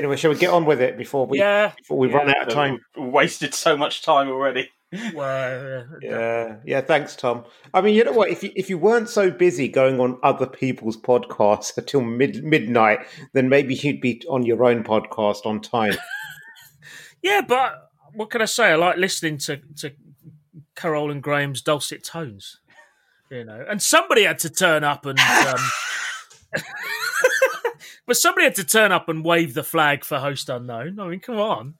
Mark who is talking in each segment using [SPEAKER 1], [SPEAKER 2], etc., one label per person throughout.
[SPEAKER 1] Anyway, shall we get on with it before we
[SPEAKER 2] yeah,
[SPEAKER 1] before we
[SPEAKER 2] yeah.
[SPEAKER 1] run out of time?
[SPEAKER 3] Wasted so much time already.
[SPEAKER 2] Well,
[SPEAKER 1] Yeah, yeah. Thanks, Tom. I mean, you know what? If you if you weren't so busy going on other people's podcasts until mid midnight, then maybe you'd be on your own podcast on time.
[SPEAKER 2] yeah, but what can I say? I like listening to to Carol and Graham's dulcet tones. You know, and somebody had to turn up and. Um, But somebody had to turn up and wave the flag for host unknown. I mean, come on.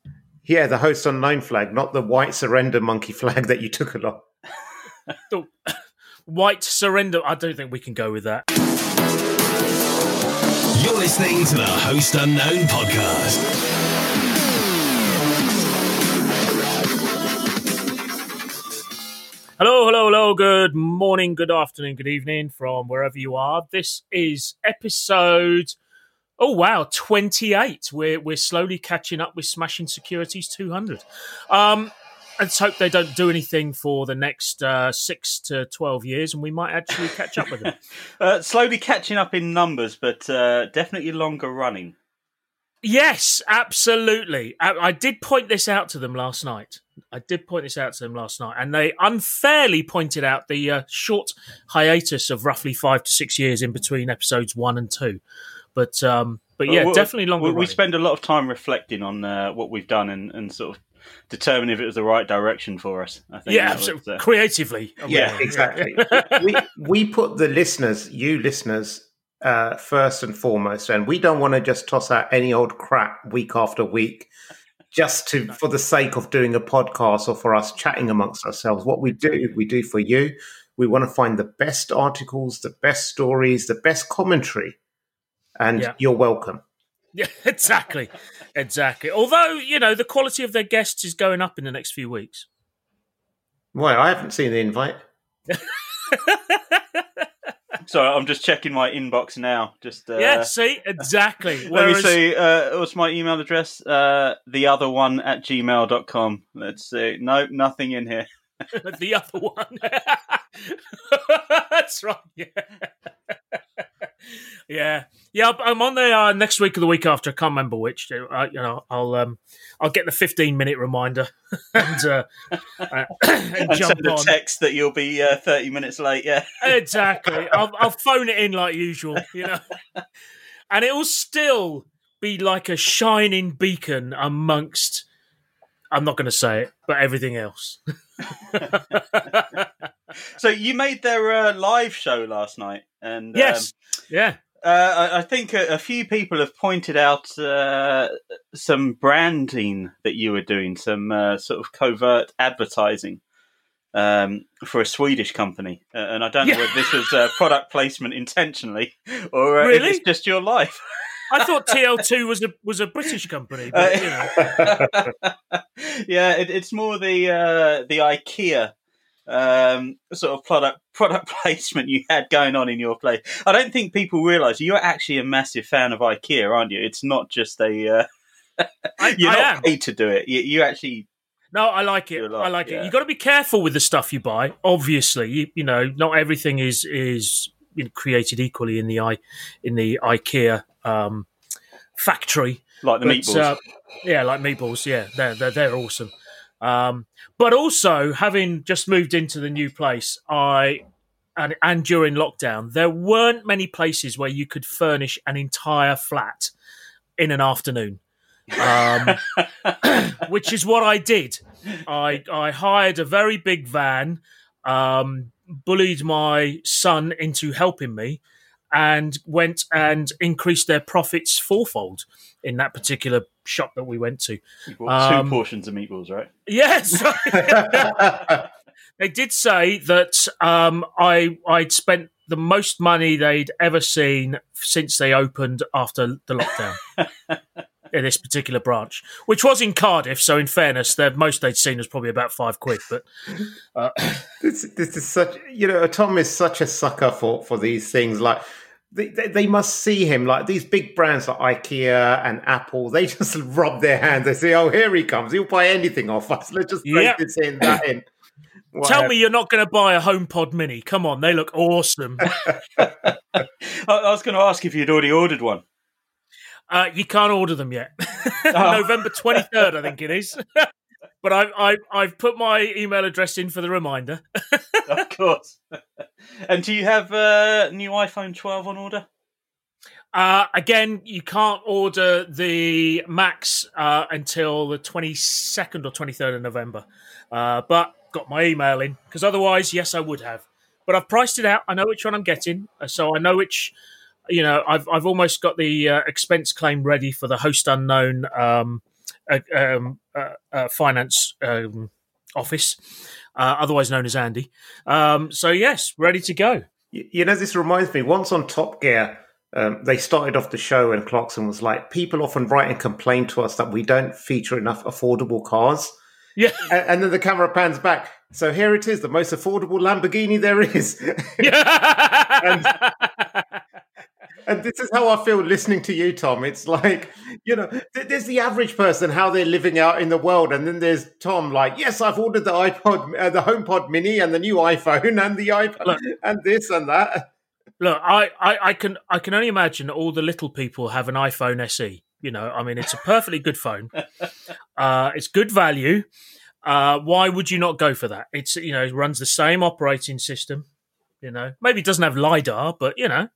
[SPEAKER 1] yeah, the host unknown flag, not the white surrender monkey flag that you took along.
[SPEAKER 2] The white surrender. I don't think we can go with that.
[SPEAKER 4] You're listening to the Host Unknown podcast.
[SPEAKER 2] Hello, hello, hello. Good morning, good afternoon, good evening from wherever you are. This is episode. Oh wow, twenty eight. We're we're slowly catching up with Smashing Security's two hundred. Um, let's hope they don't do anything for the next uh, six to twelve years, and we might actually catch up with them.
[SPEAKER 3] Uh, slowly catching up in numbers, but uh, definitely longer running.
[SPEAKER 2] Yes, absolutely. I, I did point this out to them last night. I did point this out to them last night, and they unfairly pointed out the uh, short hiatus of roughly five to six years in between episodes one and two. But um, but yeah,
[SPEAKER 3] Well,
[SPEAKER 2] definitely longer.
[SPEAKER 3] We, we spend a lot of time reflecting on uh, what we've done and, and sort of determine if it was the right direction for us. I think
[SPEAKER 2] yeah,
[SPEAKER 3] that was, uh,
[SPEAKER 2] creatively.
[SPEAKER 1] Yeah, exactly. we we put the listeners, you listeners, uh, first and foremost, and we don't want to just toss out any old crap week after week, just to for the sake of doing a podcast or for us chatting amongst ourselves. What we do, we do for you. We want to find the best articles, the best stories, the best commentary, and
[SPEAKER 2] Yeah.
[SPEAKER 1] you're welcome.
[SPEAKER 2] Yeah, exactly, exactly. Although you know the quality of their guests is going up in the next few weeks.
[SPEAKER 1] Well, I haven't seen the invite.
[SPEAKER 3] Sorry, I'm just checking my inbox now. Just uh,
[SPEAKER 2] yeah, see, exactly.
[SPEAKER 3] Let
[SPEAKER 2] Whereas,
[SPEAKER 3] me see. Uh, what's my email address? Uh, the other one at gmail.com. Let's see. No, nothing in here.
[SPEAKER 2] the other one. That's right. Yeah. Yeah. Yeah. I'm on there uh, next week or the week after. I can't remember which. Uh, you know, I'll um, I'll get the 15 minute reminder and uh, uh, and
[SPEAKER 3] send a
[SPEAKER 2] on.
[SPEAKER 3] text that you'll be uh, 30 minutes late. Yeah.
[SPEAKER 2] Exactly. I'll, I'll phone it in like usual. You know, and it will still be like a shining beacon amongst. I'm not going to say it, but everything else.
[SPEAKER 3] So you made their uh, live show last night, and
[SPEAKER 2] yes. Yeah.
[SPEAKER 3] um, uh, I, I think a, a few people have pointed out uh, some branding that you were doing, some uh, sort of covert advertising um, for a Swedish company, uh, and I don't know
[SPEAKER 2] Yeah.
[SPEAKER 3] whether this was uh, product placement intentionally or uh, if
[SPEAKER 2] Really?
[SPEAKER 3] it's just your life.
[SPEAKER 2] I thought TL2 was a was a British company, but you know.
[SPEAKER 3] yeah, it, it's more the uh, the IKEA um, sort of product product placement you had going on in your place. I don't think people realise you're actually a massive fan of IKEA, aren't you? It's not just a uh,
[SPEAKER 2] I,
[SPEAKER 3] you're
[SPEAKER 2] I
[SPEAKER 3] not paid to do it. You, you actually
[SPEAKER 2] No, I like it.
[SPEAKER 3] lot,
[SPEAKER 2] I like
[SPEAKER 3] yeah.
[SPEAKER 2] it. You got to be careful with the stuff you buy. Obviously, you, you know, not everything is is created equally in the i in the IKEA um, factory.
[SPEAKER 3] like the
[SPEAKER 2] But,
[SPEAKER 3] meatballs.
[SPEAKER 2] uh, yeah, like meatballs. Yeah, they're they're, they're awesome. Um, but also, having just moved into the new place, I and and during lockdown, there weren't many places where you could furnish an entire flat in an afternoon. Um, which is what I did. I I hired a very big van, um, bullied my son into helping me, and went and increased their profits fourfold in that particular shop that we went to. Um,
[SPEAKER 3] two portions of meatballs, right?
[SPEAKER 2] Yes, they did say that um, I I'd spent the most money they'd ever seen since they opened after the lockdown. In this particular branch, which was in Cardiff, so in fairness, the most they'd seen was probably about five quid. But uh,
[SPEAKER 1] this this is such you know Tom is such a sucker for for these things like. They, they, they must see him like these big brands like IKEA and Apple. They just rub their hands. They say, "Oh, here he comes. He'll buy anything off us. Let's just break
[SPEAKER 2] Yeah.
[SPEAKER 1] this in, that in."
[SPEAKER 2] tell me you're not going to buy a HomePod Mini. Come on, they look awesome.
[SPEAKER 3] I, I was going to ask if you'd already ordered one.
[SPEAKER 2] Uh, you can't order them yet. November 23rd, I think it is. But I, I, I've put my email address in for the reminder.
[SPEAKER 3] of course. and do you have a uh, new iPhone 12 on order?
[SPEAKER 2] Uh, again, you can't order the Max uh, until the 22nd or 23rd of November. Uh, but got my email in because otherwise, yes, I would have. But I've priced it out. I know which one I'm getting, uh, so I know which. You know, I've I've almost got the uh, expense claim ready for the host unknown um, uh, um, finance um, office, otherwise known as Andy. Um, so yes, ready to go.
[SPEAKER 1] You know, this reminds me. Once on Top Gear, um, they started off the show and Clarkson was like, people often write and complain to us that we don't feature enough affordable cars.
[SPEAKER 2] Yeah.
[SPEAKER 1] And, and then the camera pans back. So here it is, the most affordable Lamborghini there is. Yeah. and, and this is how I feel listening to you, Tom. It's like, you know, there's the average person, how they're living out in the world. And then there's Tom, like, yes, I've ordered the iPod, uh, the HomePod mini and the new iPhone and the iPad Look, and this and that.
[SPEAKER 2] Look, I, I, I can I can only imagine all the little people have an iPhone SE. You know, I mean, it's a perfectly good phone. Uh, it's good value. Uh, why would you not go for that? It's you know, it runs the same operating system. You know, maybe it doesn't have lidar, but you know.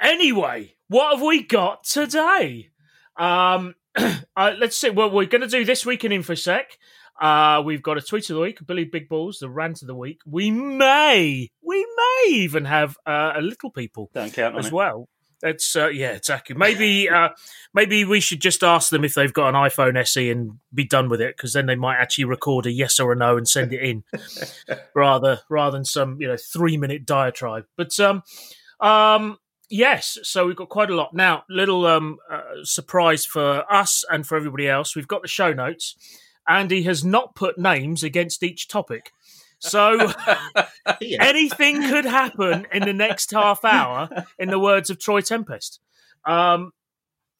[SPEAKER 2] Anyway, what have we got today? Um, uh, let's see. Well, we're going to do this week in InfoSec. Uh, we've got a tweet of the week, Billy Big Balls, the rant of the week. We may, we may even have uh, a little people
[SPEAKER 3] Don't count
[SPEAKER 2] as
[SPEAKER 3] it.
[SPEAKER 2] well. That's uh, yeah, exactly. Maybe uh, maybe we should just ask them if they've got an iPhone SE and be done with it, because then they might actually record a yes or a no and send it in, rather rather than some you know three minute diatribe. But um, um, yes, so we've got quite a lot now. Little um, uh, surprise for us and for everybody else. We've got the show notes. Andy has not put names against each topic. So yeah. anything could happen in the next half hour, in the words of Troy Tempest. Um,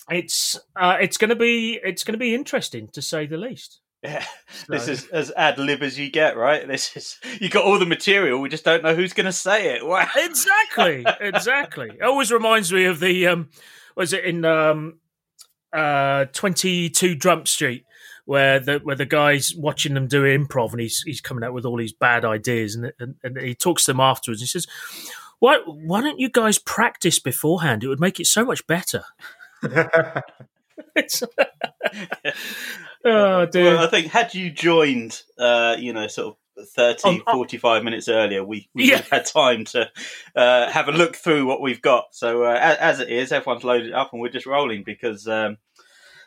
[SPEAKER 2] it's uh, it's going to be it's going to be interesting to say the least.
[SPEAKER 3] Yeah, so. this is as ad lib as you get, right? This is you got all the material. We just don't know who's going to say it. Wow.
[SPEAKER 2] Exactly, exactly. It always reminds me of the um, was it in um, uh, Twenty Two Jump Street where the where the guy's watching them do improv and he's he's coming out with all these bad ideas and and, and he talks to them afterwards. And he says, "Why why don't you guys practice beforehand? It would make it so much better." oh dear.
[SPEAKER 3] Well, I think had you joined, uh, you know, sort of 30, um, 45 minutes earlier, we, we yeah. had time to uh, have a look through what we've got. So uh, as, as, it is, everyone's loaded up and we're just rolling because um,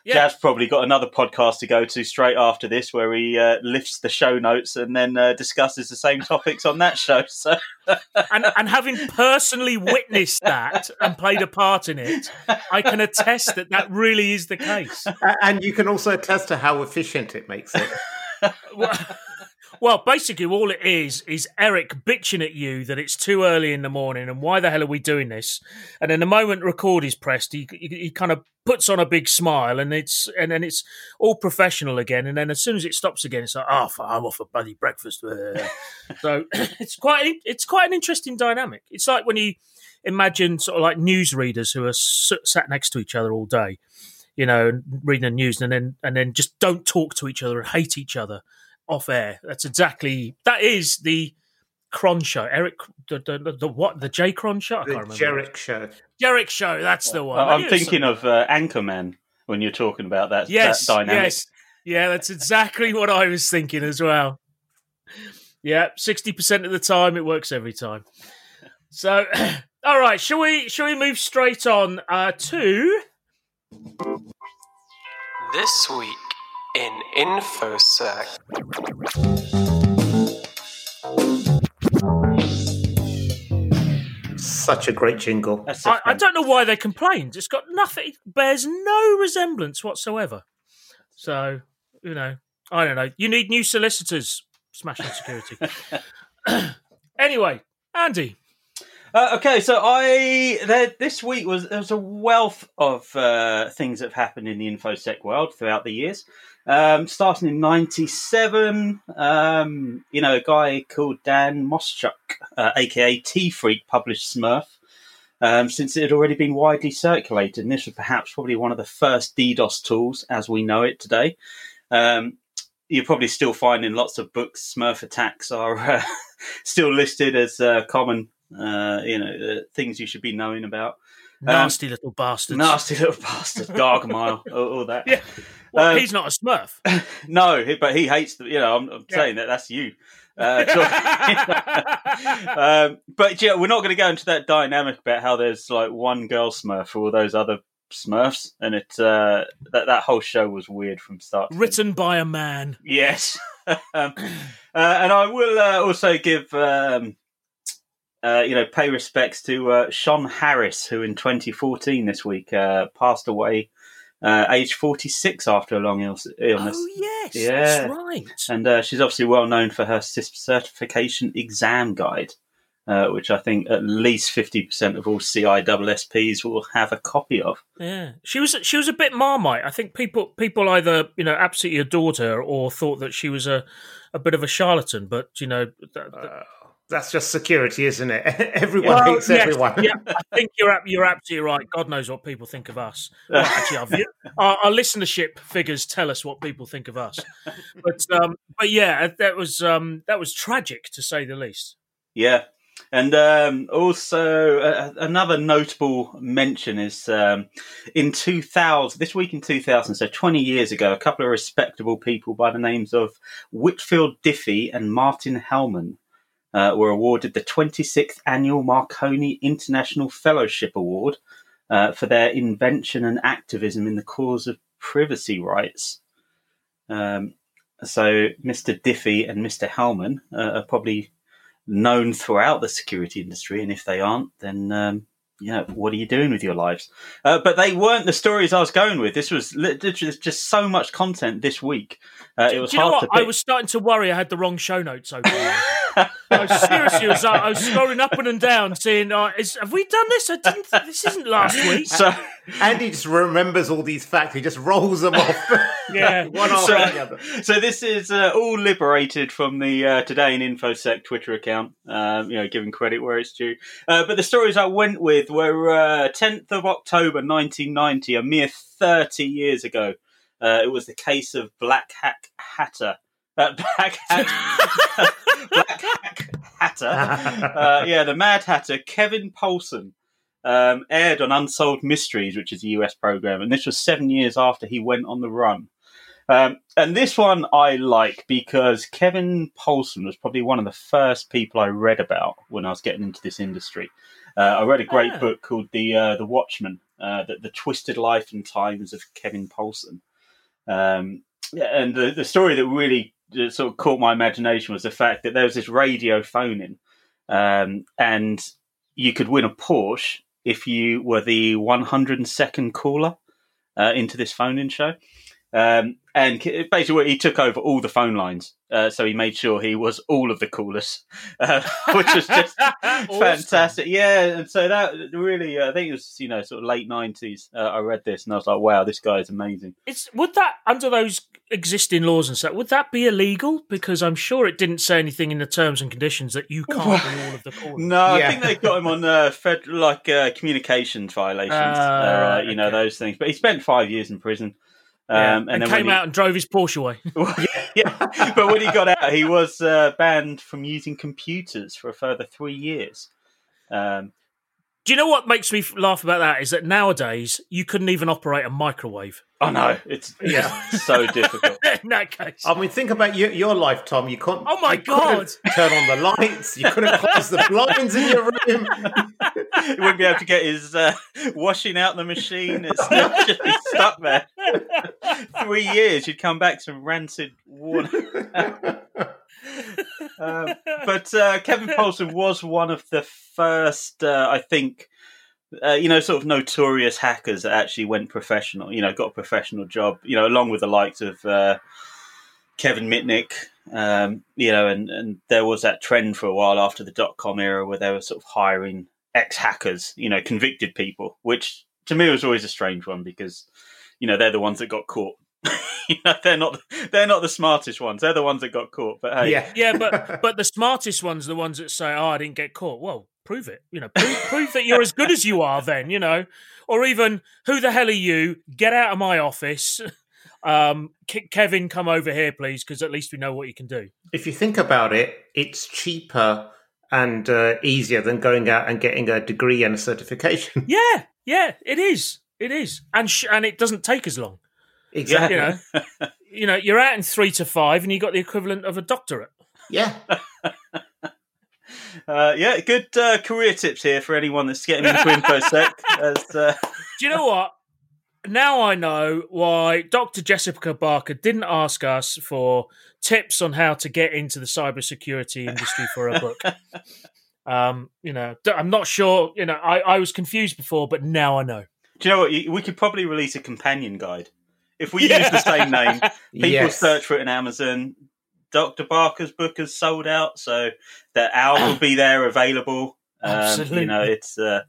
[SPEAKER 3] yeah. Jazz probably got another podcast to go to straight after this, where he uh, lifts the show notes and then uh, discusses the same topics on that show. So,
[SPEAKER 2] and, and having personally witnessed that and played a part in it, I can attest that that really is the case.
[SPEAKER 1] And you can also attest to how efficient it makes it.
[SPEAKER 2] Well, basically, all it is is Eric bitching at you that it's too early in the morning and why the hell are we doing this? And then the moment record is pressed, he, he, he kind of puts on a big smile and it's and then it's all professional again. And then as soon as it stops again, it's like, oh, I'm off for bloody breakfast. so it's quite it's quite an interesting dynamic. It's like when you imagine sort of like newsreaders who are sat next to each other all day you know, reading the news and then and then just don't talk to each other and hate each other off air. That's exactly that is the Cron show. Eric, the, the, the what? The J Cron show? I
[SPEAKER 1] the
[SPEAKER 2] can't remember.
[SPEAKER 1] Jerrick show.
[SPEAKER 2] Jerrick show. That's the one.
[SPEAKER 3] I'm thinking of uh, Anchorman when you're talking about that.
[SPEAKER 2] Yes,
[SPEAKER 3] that dynamic.
[SPEAKER 2] yes, yeah. That's exactly what I was thinking as well. Yeah, sixty percent of the time it works every time. So, all right, shall we? Shall we move straight on uh, to
[SPEAKER 5] this week in InfoSec.
[SPEAKER 1] Such a great jingle.
[SPEAKER 2] I, I, don't know why they complained. It's got nothing, it bears no resemblance whatsoever. So, you know, I don't know. You need new solicitors, Smashing Security. anyway, Andy,
[SPEAKER 3] uh, okay, so I there, this week was there was a wealth of uh, things that have happened in the infosec world throughout the years. Um, starting in '97, um, you know, a guy called Dan Moschuk, uh, aka T Freak, published Smurf. um, since it had already been widely circulated. And this was perhaps probably one of the first DDoS tools as we know it today. Um, you're probably still finding lots of books. Smurf attacks are uh, still listed as uh, common, uh, you know, uh, things you should be knowing about.
[SPEAKER 2] Nasty little bastards.
[SPEAKER 3] Nasty little bastard, Gargamel, all, all that.
[SPEAKER 2] Yeah. Well,
[SPEAKER 3] Um,
[SPEAKER 2] he's not a Smurf.
[SPEAKER 3] No, but he hates the. You know, I'm, I'm
[SPEAKER 2] Yeah.
[SPEAKER 3] saying that that's you. Uh, um, but yeah, we're not going to go into that dynamic about how there's like one girl Smurf for all those other Smurfs, and it uh, that that whole show was weird from start.
[SPEAKER 2] Written by a man.
[SPEAKER 3] Yes, um, uh, and I will uh, also give. Um, uh, you know, pay respects to uh, Shon Harris, who in 2014 this week uh, passed away, uh, age 46 after a long Ill- illness.
[SPEAKER 2] Oh yes,
[SPEAKER 3] Yeah.
[SPEAKER 2] that's right.
[SPEAKER 3] And uh, she's obviously well known for her cis- certification exam guide, uh, which I think at least 50% of all CISSPs will have a copy of.
[SPEAKER 2] Yeah, she was she was a bit marmite. I think people people either you know absolutely adored her or thought that she was a a bit of a charlatan. But you know, th- th-
[SPEAKER 1] That's just security, isn't it? Everyone
[SPEAKER 2] Well,
[SPEAKER 1] hates
[SPEAKER 2] yes,
[SPEAKER 1] everyone.
[SPEAKER 2] yeah, I think you're ab- you're absolutely right. God knows what people think of us. Well, actually, our, our, our listenership figures tell us what people think of us. But um, but yeah, that was um, that was tragic to say the least.
[SPEAKER 3] Yeah. And um, also, uh, another notable mention is um, in 2000, this week in 2000, so 20 years ago, a couple of respectable people by the names of Whitfield Diffie and Martin Hellman uh, were awarded the 26th Annual Marconi International Fellowship Award uh, for their invention and activism in the cause of privacy rights. Um, so, Mr. Diffie and Mr. Hellman uh, are probably known throughout the security industry, and if they aren't, then um, you know what are you doing with your lives? Uh, but they weren't the stories I was going with. This was literally just so much content this week. Uh, it was
[SPEAKER 2] Do you know
[SPEAKER 3] hard
[SPEAKER 2] I was starting to worry I had the wrong show notes open. I was seriously, I was, I was scrolling up and down, saying, uh, is, "Have we done this? I didn't. This isn't last week."
[SPEAKER 3] so
[SPEAKER 1] Andy just remembers all these facts. He just rolls them off.
[SPEAKER 2] Yeah.
[SPEAKER 1] one after
[SPEAKER 3] So-
[SPEAKER 1] the other.
[SPEAKER 3] so this is uh, all liberated from the uh, Today in InfoSec Twitter account. Um, you know, giving credit where it's due. Uh, but the stories I went with were uh, 10th of October 1990, a mere 30 years ago. Uh, it was the case of Black Hack Hatter. Uh, Black Hat, Black Hack Hatter. Uh, yeah, the Mad Hatter, Kevin Poulsen. Um, aired on Unsolved Mysteries, which is a US program, and this was seven years after he went on the run. Um, and this one I like because Kevin Poulsen was probably one of the first people I read about when I was getting into this industry. Uh, I read a great
[SPEAKER 2] Ah.
[SPEAKER 3] book called The uh, The Watchman, uh, the, the Twisted Life and Times of Kevin Poulsen. Um, yeah, and the, the story that really uh, sort of caught my imagination was the fact that there was this radio phone in, um, and you could win a Porsche if you were the 102nd caller uh, into this phone in show. Um, and basically, he took over all the phone lines, uh, so he made sure he was all of the coolest, uh, which was just
[SPEAKER 2] Awesome.
[SPEAKER 3] fantastic. Yeah, and so that really, uh, I think it was you know sort of late nineties. Uh, I read this and I was like, wow, this guy is amazing.
[SPEAKER 2] It's would that under those existing laws and stuff would that be illegal? Because I'm sure it didn't say anything in the terms and conditions that you can't do all of the calling.
[SPEAKER 3] No,
[SPEAKER 1] Yeah.
[SPEAKER 3] I think they got him on uh, fed, like uh, communications violations,
[SPEAKER 2] Ah,
[SPEAKER 3] uh,
[SPEAKER 2] right,
[SPEAKER 3] you know those things. But he spent five years in prison. Um,
[SPEAKER 2] Yeah,
[SPEAKER 3] and,
[SPEAKER 2] and,
[SPEAKER 3] then
[SPEAKER 2] came
[SPEAKER 3] he,
[SPEAKER 2] out and drove his Porsche away.
[SPEAKER 3] yeah, but when he got out, he was uh, banned from using computers for a further three years. Um,
[SPEAKER 2] Do you know what makes me laugh about that? Is that nowadays you couldn't even operate a microwave.
[SPEAKER 3] oh no, it's, it's
[SPEAKER 1] Yeah.
[SPEAKER 3] so difficult.
[SPEAKER 2] in that case,
[SPEAKER 1] I mean, think about your, your life, Tom. You can't.
[SPEAKER 2] Oh my
[SPEAKER 1] god! Turn on the lights. You couldn't close the blinds in your room.
[SPEAKER 3] he wouldn't be able to get his uh, washing out the machine. It's just be stuck there. Three years, you'd come back to rancid water. Um, but uh, Kevin Poulsen was one of the first, uh, I think, uh, you know, sort of notorious hackers that actually went professional. You know, got a professional job. You know, along with the likes of uh, Kevin Mitnick. Um, you know, and and there was that trend for a while after the dot com era where they were sort of hiring ex hackers. You know, convicted people, which to me was always a strange one because you know they're the ones that got caught. you know, they're not they're not the smartest ones. They're the ones that got caught. But hey,
[SPEAKER 1] yeah,
[SPEAKER 2] yeah, but but the smartest ones, are the ones that say, "Oh, I didn't get caught." Well, prove it. You know, prove, prove that you're as good as you are. Then you know, or even who the hell are you? Get out of my office. Um, Ke- Kevin, come over here, please, because at least we know what you can do.
[SPEAKER 1] If you think about it, it's cheaper and uh, easier than going out and getting a degree and a certification.
[SPEAKER 2] Yeah, yeah, it is. It is, and sh- and it doesn't take as long.
[SPEAKER 1] Exactly.
[SPEAKER 2] You know, you know, you're out in three to five, and you got the equivalent of a doctorate.
[SPEAKER 1] Yeah.
[SPEAKER 3] Uh, yeah, good uh, career tips here for anyone that's getting into infosec. As, uh,
[SPEAKER 2] Do you know what? Now I know why Dr. Jessica Barker didn't ask us for tips on how to get into the cybersecurity industry for a book. um, you know, d- I'm not sure. You know, I, I was confused before, but now I know.
[SPEAKER 3] do you know what? We could probably release a companion guide if we
[SPEAKER 2] Yeah.
[SPEAKER 3] use the same name. People
[SPEAKER 1] Yes.
[SPEAKER 3] search for it in Amazon. Dr. Barker's book has sold out, so that owl will be there available. Um, You know, it's uh,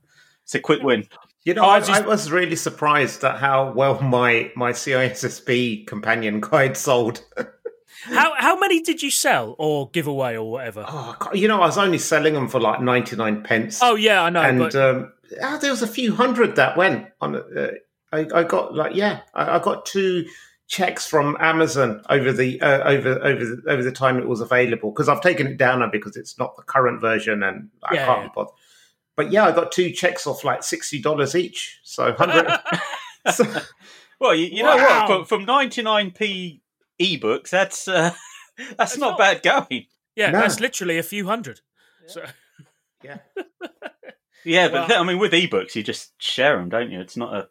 [SPEAKER 3] it's a quick win.
[SPEAKER 1] You know, I,
[SPEAKER 2] I just-
[SPEAKER 1] I was really surprised at how well my my CISSP companion guide sold.
[SPEAKER 2] How how many did you sell or give away or whatever?
[SPEAKER 1] Oh, I you know, I was only selling them for like ninety nine pence.
[SPEAKER 2] Oh yeah, I know.
[SPEAKER 1] and
[SPEAKER 2] but
[SPEAKER 1] um, ah, there was a few hundred that went on. Uh, I, I got like yeah, I, I got two checks from Amazon over the uh, over over the, over the time it was available because I've taken it down now because it's not the current version and I
[SPEAKER 2] Yeah,
[SPEAKER 1] can't
[SPEAKER 2] yeah.
[SPEAKER 1] be bothered. But yeah, I got two checks off like sixty dollars each, so hundred. so,
[SPEAKER 3] Well, you, you know what? From, from 99p ebooks, that's uh, that's, not,
[SPEAKER 2] not-
[SPEAKER 3] bad going.
[SPEAKER 2] yeah,
[SPEAKER 1] No.
[SPEAKER 2] that's literally a few hundred. So
[SPEAKER 1] yeah,
[SPEAKER 3] Yeah, but
[SPEAKER 2] Well-
[SPEAKER 3] I mean, with ebooks, you just share them, don't you? It's not a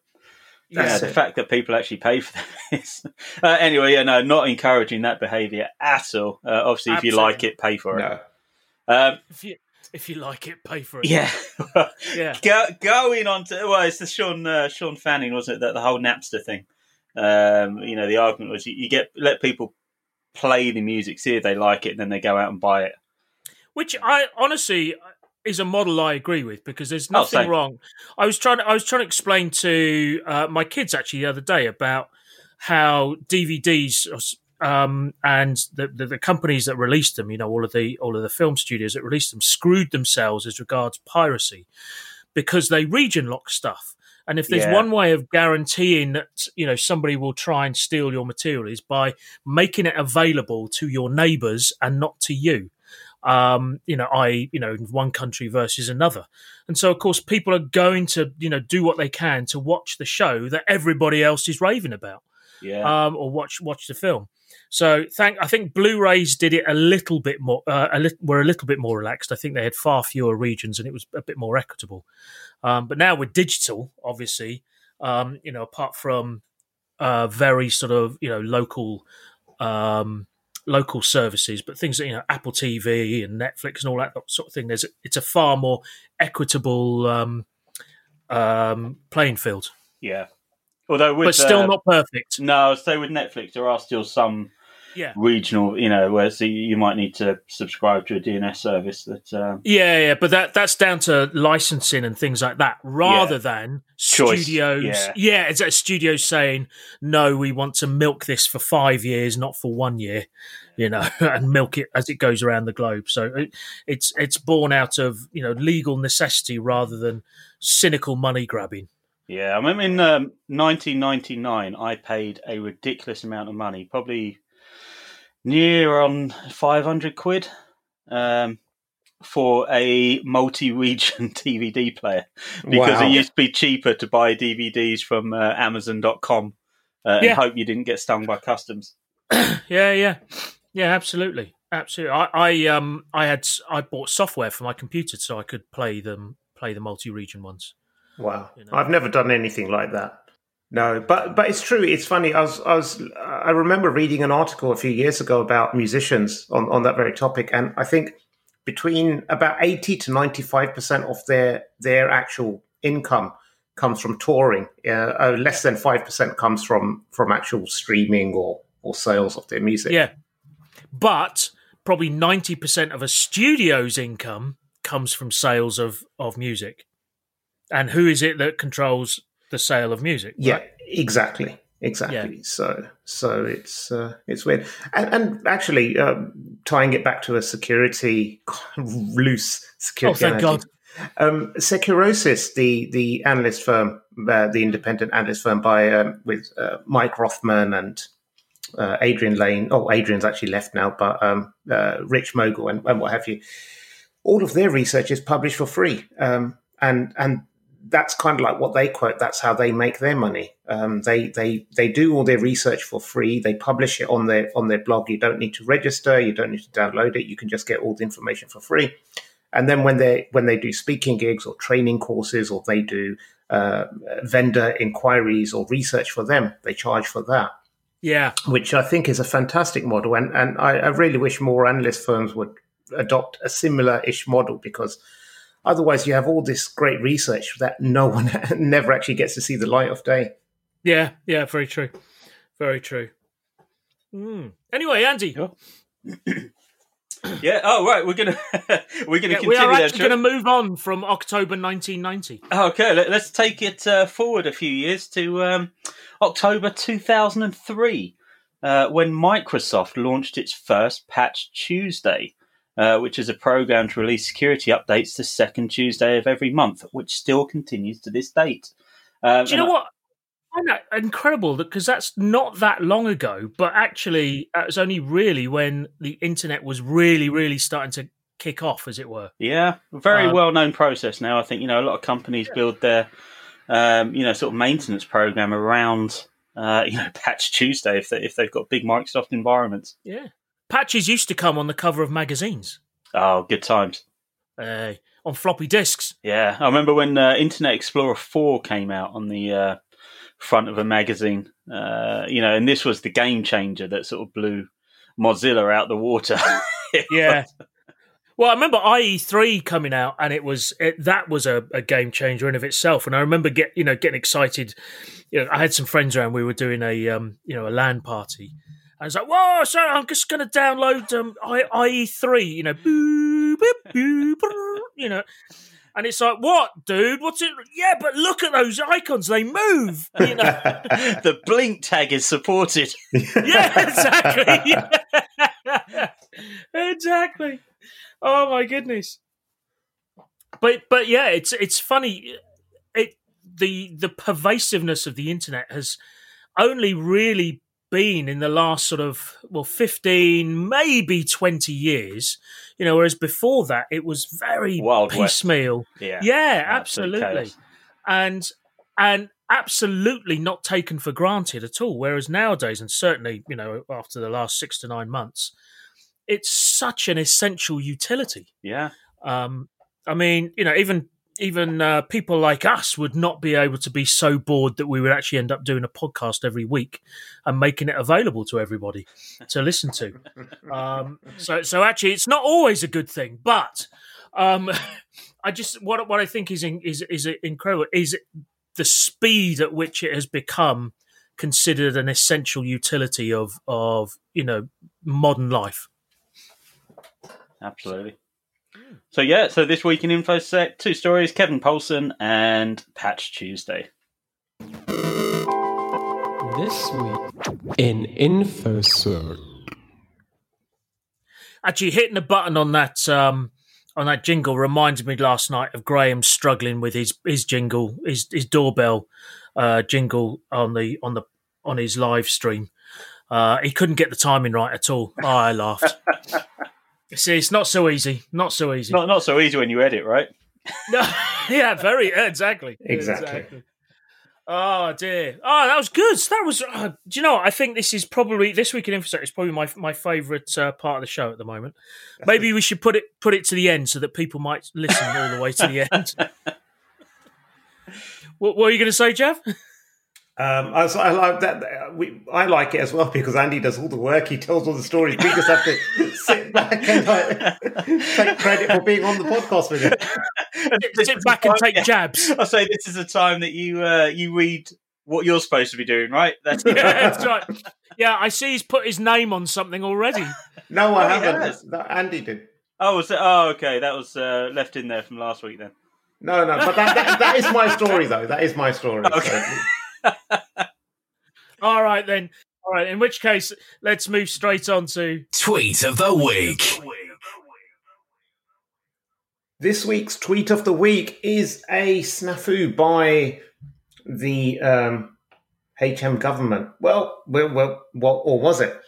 [SPEAKER 3] yeah.
[SPEAKER 1] That's
[SPEAKER 3] The fact that people actually pay for them is uh, anyway. Yeah, no, not encouraging that behaviour at all. Uh, obviously, if you like it, pay for it.
[SPEAKER 1] no.
[SPEAKER 3] Um,
[SPEAKER 2] if you if you like it, pay for it.
[SPEAKER 3] yeah.
[SPEAKER 2] yeah.
[SPEAKER 3] Go, going on to well, it's the Sean uh, Shawn Fanning, wasn't it? That the whole Napster thing. Um, you know, the argument was you, you get let people play the music, see if they like it, and then they go out and buy it.
[SPEAKER 2] which I honestly is a model I agree with because there's
[SPEAKER 3] Oh,
[SPEAKER 2] nothing
[SPEAKER 3] same.
[SPEAKER 2] wrong. I was trying to I was trying to explain to uh, my kids actually the other day about how DVDs um, and the, the the companies that released them, you know, all of the all of the film studios that released them, screwed themselves as regards piracy because they region lock stuff. And if there's
[SPEAKER 3] Yeah.
[SPEAKER 2] one way of guaranteeing that you know somebody will try and steal your material is by making it available to your neighbours and not to you um, you know, I, you know, in one country versus another. And so, of course, people are going to, you know, do what they can to watch the show that everybody else is raving about,
[SPEAKER 3] Yeah,
[SPEAKER 2] um, or watch watch the film. So, thank. I think Blu-rays did it a little bit more. Uh, a lit- were a little bit more relaxed. I think they had far fewer regions, and it was a bit more equitable. Um, but now with digital, obviously, um, you know, apart from uh, very sort of you know local um, local services, but things that you know Apple TV and Netflix and all that sort of thing. There's it's a far more equitable um, um, playing field,
[SPEAKER 3] yeah. Although with
[SPEAKER 2] but still
[SPEAKER 3] uh,
[SPEAKER 2] not perfect.
[SPEAKER 3] No, I'd say with Netflix, there are still some
[SPEAKER 2] Yeah.
[SPEAKER 3] regional, you know, where so you might need to subscribe to a DNS service that. Um,
[SPEAKER 2] Yeah, yeah, but that that's down to licensing and things like that, rather
[SPEAKER 3] Yeah.
[SPEAKER 2] than
[SPEAKER 3] Choice,
[SPEAKER 2] studios.
[SPEAKER 3] yeah.
[SPEAKER 2] Yeah, it's a studio saying no, we want to milk this for five years, not for one year, you know, and milk it as it goes around the globe. So it, it's it's born out of you know legal necessity rather than cynical money grabbing.
[SPEAKER 3] yeah, I mean, in um, 1999, I paid a ridiculous amount of money, probably near on 500 quid, um, for a multi-region DVD player because
[SPEAKER 1] Wow.
[SPEAKER 3] it used to be cheaper to buy DVDs from uh, Amazon.com uh, and hope you didn't get stung by customs.
[SPEAKER 2] Yeah, yeah, yeah, absolutely, absolutely. I, I um I had I bought software for my computer so I could play them play the multi-region ones.
[SPEAKER 1] Wow,
[SPEAKER 2] You know.
[SPEAKER 1] I've never done anything like that. No, but but it's true. It's funny. I was I was I remember reading an article a few years ago about musicians on on that very topic, and I think between about eighty to ninety five percent of their their actual income comes from touring. Uh, uh, less than five percent comes from from actual streaming or or sales of their music.
[SPEAKER 2] Yeah. But probably 90% of a studio's income comes from sales of, of music. And who is it that controls the sale of music?
[SPEAKER 1] Yeah,
[SPEAKER 2] right?
[SPEAKER 1] exactly, exactly. So, so it's uh, it's weird, and, and actually um, tying it back to a security loose security.
[SPEAKER 2] Oh,
[SPEAKER 1] thank.
[SPEAKER 2] God.
[SPEAKER 1] Um, Securosis, the the analyst firm, uh, the independent analyst firm by um, with uh, Mike Rothman and uh, Adrian Lane. Oh, Adrian's actually left now, but um, uh, Rich Mogull and, and, what have you. All of their research is published for free, um, and and that's kind of like what they quote. That's how they make their money. Um, they they they do all their research for free. They publish it on their on their blog. You don't need to register. You don't need to download it. You can just get all the information for free. And then when they when they do speaking gigs or training courses or they do uh, vendor inquiries or research for them, they charge for that.
[SPEAKER 2] Yeah,
[SPEAKER 1] which I think is a fantastic model, and and I, I really wish more analyst firms would adopt a similar ish model because Otherwise, you have all this great research that no one never actually gets to see the light of day.
[SPEAKER 2] Yeah, yeah, very true, very true. Mm. Anyway, Andy.
[SPEAKER 3] yeah. Oh, right. We're gonna we're gonna yeah, continue.
[SPEAKER 2] We are actually going to move on from October 1990.
[SPEAKER 3] Okay, let, us take it uh, forward a few years to um, October 2003, uh, when Microsoft launched its first Patch Tuesday. Uh, which is a program to release security updates the second Tuesday of every month, which still continues to this date.
[SPEAKER 2] Um, Do you know I, what? I find that incredible because that's not that long ago, but actually, it was only really when the internet was really, really starting to kick off, as it were.
[SPEAKER 3] Yeah, very um, well known process now. I think you know a lot of companies yeah. build their, um, you know, sort of maintenance program around, uh, you know, Patch Tuesday if they if they've got big Microsoft environments.
[SPEAKER 2] Yeah, Patches used to come on the cover of magazines.
[SPEAKER 3] Oh, good times.
[SPEAKER 2] Uh, on floppy disks.
[SPEAKER 3] Yeah, I remember when uh, Internet Explorer 4 came out on the uh, front of a magazine. Uh, you know, and this was the game changer that sort of blew Mozilla out the water.
[SPEAKER 2] yeah. Well, I remember IE3 coming out, and it was it, that was a, a, game changer in of itself. And I remember get you know getting excited. You know, I had some friends around. We were doing a um, you know a LAN party, I was like, whoa, so I'm just going to download um, IE3, you know, boo, boo, boo, you know. And it's like, what, dude? What's it? Yeah, but look at those icons; they move. You know,
[SPEAKER 3] the blink tag is supported.
[SPEAKER 2] yeah, exactly. exactly. Oh my goodness. But but yeah, it's it's funny. It the the pervasiveness of the internet has only really been in the last sort of well 15 maybe 20 years you know whereas before that it was very Wild piecemeal. West. yeah yeah absolutely. And and absolutely not taken for granted at all. Whereas nowadays and certainly you know after the last 6 to 9 months it's such an essential utility.
[SPEAKER 3] Yeah.
[SPEAKER 2] Um i mean you know even even uh, people like us would not be able to be so bored that we would actually end up doing a podcast every week and making it available to everybody to listen to. Um, so, so actually, it's not always a good thing. But um, I just what what I think is in, is is incredible is the speed at which it has become considered an essential utility of of you know modern life.
[SPEAKER 3] Absolutely. So yeah, so this week in InfoSec, two stories: Kevin Poulsen and Patch Tuesday.
[SPEAKER 5] This week in InfoSec.
[SPEAKER 2] Actually, hitting the button on that um, on that jingle reminded me last night of Graham struggling with his his jingle, his his doorbell uh, jingle on the on the on his live stream. Uh, he couldn't get the timing right at all. Oh, I laughed. See, it's not so easy. Not so easy.
[SPEAKER 3] Not not so easy when you edit, right?
[SPEAKER 2] no, yeah, very exactly.
[SPEAKER 1] exactly. exactly.
[SPEAKER 2] Oh dear! Oh, that was good. That was. Uh, do you know? What? I think this is probably this week in InfoSec is probably my my favourite uh, part of the show at the moment. Maybe we should put it put it to the end so that people might listen all the way to the end. what, what are you going to say, Jeff?
[SPEAKER 1] Um, I, I, like that. We, I like it as well because Andy does all the work. He tells all the stories. We just have to sit back and like, take credit for being on the podcast with him.
[SPEAKER 2] sit back and take jabs.
[SPEAKER 3] I say this is a time that you uh, you read what you're supposed to be doing, right?
[SPEAKER 2] That's, yeah, that's right. Yeah, I see he's put his name on something already.
[SPEAKER 1] No, I oh, haven't. Andy did.
[SPEAKER 3] Oh, was it? Oh, okay. That was uh, left in there from last week then.
[SPEAKER 1] No, no, but that, that, that is my story, though. That is my story. Okay. So.
[SPEAKER 2] All right then. All right. In which case, let's move straight on to
[SPEAKER 4] tweet of the week.
[SPEAKER 1] This week's tweet of the week is a snafu by the um, HM government. Well, well, well, well, or was it?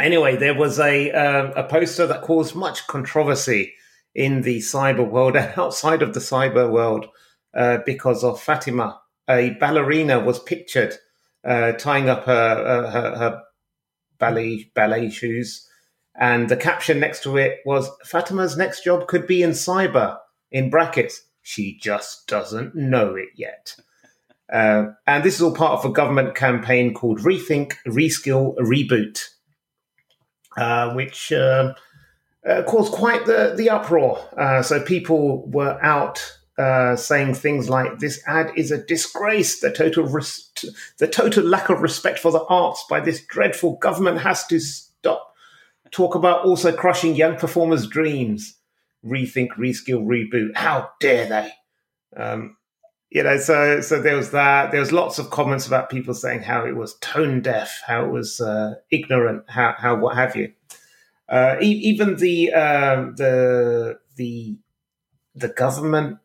[SPEAKER 1] Anyway, there was a um, a poster that caused much controversy in the cyber world and outside of the cyber world uh, because of Fatima. A ballerina was pictured uh, tying up her, uh, her, her ballet ballet shoes, and the caption next to it was Fatima's next job could be in cyber. In brackets, she just doesn't know it yet. Uh, and this is all part of a government campaign called Rethink, Reskill, Reboot, uh, which uh, uh, caused quite the, the uproar. Uh, so people were out uh, saying things like, "This ad is a disgrace. The total res- the total lack of respect for the arts by this dreadful government has to stop." Talk about also crushing young performers' dreams. Rethink, reskill, reboot. How dare they? Um, you know, so so there was that. There was lots of comments about people saying how it was tone deaf, how it was uh, ignorant, how how what have you. Uh, e- even the um, the the the government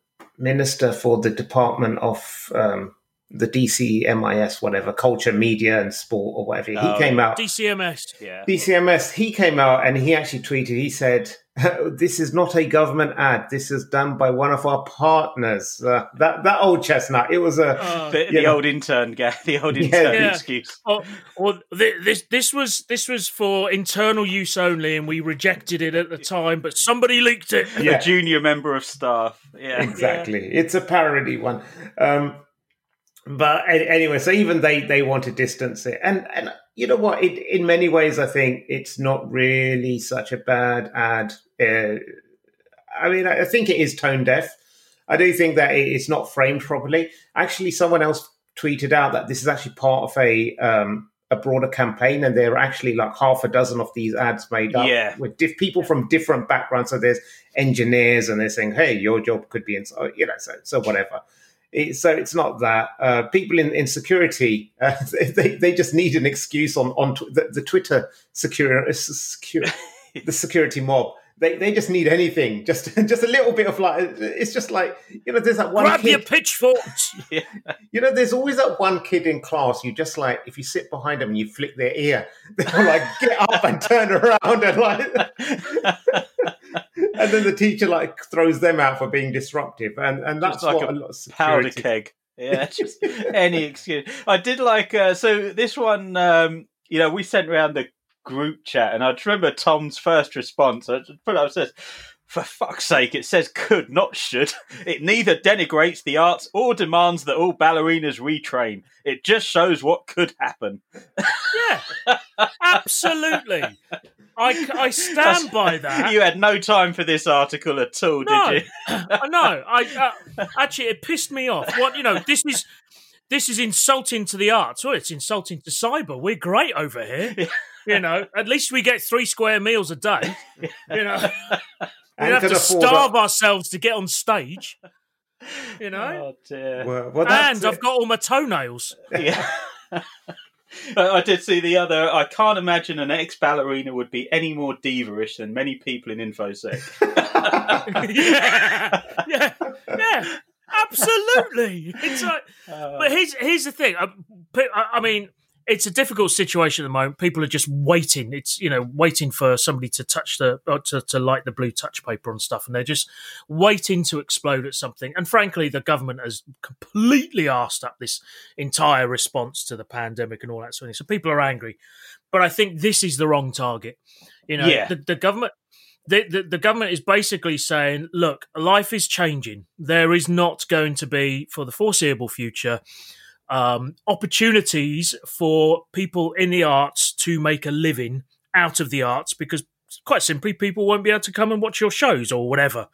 [SPEAKER 1] minister for the Department of um, the DCMIS, whatever, culture, media, and sport, or whatever. He
[SPEAKER 3] Oh,
[SPEAKER 1] came out.
[SPEAKER 2] DCMS.
[SPEAKER 3] Yeah.
[SPEAKER 1] DCMS. He came out and he actually tweeted. He said, "This is not a government ad. This is done by one of our partners." Uh, that that old chestnut. It was a
[SPEAKER 2] Uh,
[SPEAKER 3] The, the old intern guy, the old intern
[SPEAKER 2] Yeah.
[SPEAKER 3] excuse.
[SPEAKER 2] or, or th- this this was this was for internal use only, and we rejected it at the time. But somebody leaked it.
[SPEAKER 1] Yeah.
[SPEAKER 3] A junior member of staff. Yeah.
[SPEAKER 1] exactly. It's a parody one. Um, but anyway, so even they they want to distance it, and and you know what? It, in many ways, I think it's not really such a bad ad. Uh, I mean, I think it is tone deaf. I do think that it's not framed properly. Actually, someone else tweeted out that this is actually part of a um, a broader campaign, and there are actually like half a dozen of these ads made up
[SPEAKER 3] Yeah.
[SPEAKER 1] with diff- people from different backgrounds. So there's engineers, and they're saying, "Hey, your job could be in," you know, so so whatever. It, so it's not that uh, people in, in security uh, they, they just need an excuse on on tw- the, the Twitter security secure, the security mob. They, they just need anything, just just a little bit of like it's just like you know there's that one
[SPEAKER 2] Grab
[SPEAKER 1] kid
[SPEAKER 2] your pitchforks.
[SPEAKER 1] you know, there's always that one kid in class. You just like if you sit behind them and you flick their ear, they'll like get up and turn around and like, and then the teacher like throws them out for being disruptive, and and that's
[SPEAKER 3] like
[SPEAKER 1] what
[SPEAKER 3] a
[SPEAKER 1] a lot of
[SPEAKER 3] Powder keg. Yeah, just any excuse. I did like uh, so this one. Um, you know, we sent around the group chat, and I just remember Tom's first response. I just put it up. Says, "For fuck's sake, it says could, not should. It neither denigrates the arts or demands that all ballerinas retrain. It just shows what could happen."
[SPEAKER 2] Yeah, absolutely. I, I stand by that.
[SPEAKER 3] You had no time for this article at all,
[SPEAKER 2] No,
[SPEAKER 3] did you?
[SPEAKER 2] I know. I uh, actually it pissed me off. What you know, this is this is insulting to the arts. Well, it's insulting to cyber. We're great over here. You know, at least we get three square meals a day. You know, we
[SPEAKER 1] And
[SPEAKER 2] have to
[SPEAKER 1] afford
[SPEAKER 2] starve ourselves to get on stage. You know,
[SPEAKER 3] Oh dear.
[SPEAKER 1] Well, well, that's
[SPEAKER 2] and I've got all my toenails.
[SPEAKER 3] Yeah. I I did see the other. I can't imagine an ex ballerina would be any more diva-ish than many people in infosec.
[SPEAKER 2] yeah, yeah, yeah, absolutely. It's like,
[SPEAKER 3] Uh,
[SPEAKER 2] but here's here's the thing. I, I mean, it's a difficult situation at the moment. People are just waiting. It's you know waiting for somebody to touch the uh, to to light the blue touch paper on stuff, and they're just waiting to explode at something. And frankly, the government has completely arsed up this entire response to the pandemic and all that sort of thing. So people are angry, but I think this is the wrong target. You know,
[SPEAKER 3] Yeah.
[SPEAKER 2] the, the government. The, the, the government is basically saying, look, life is changing. There is not going to be, for the foreseeable future, um, opportunities for people in the arts to make a living out of the arts because quite simply people won't be able to come and watch your shows or whatever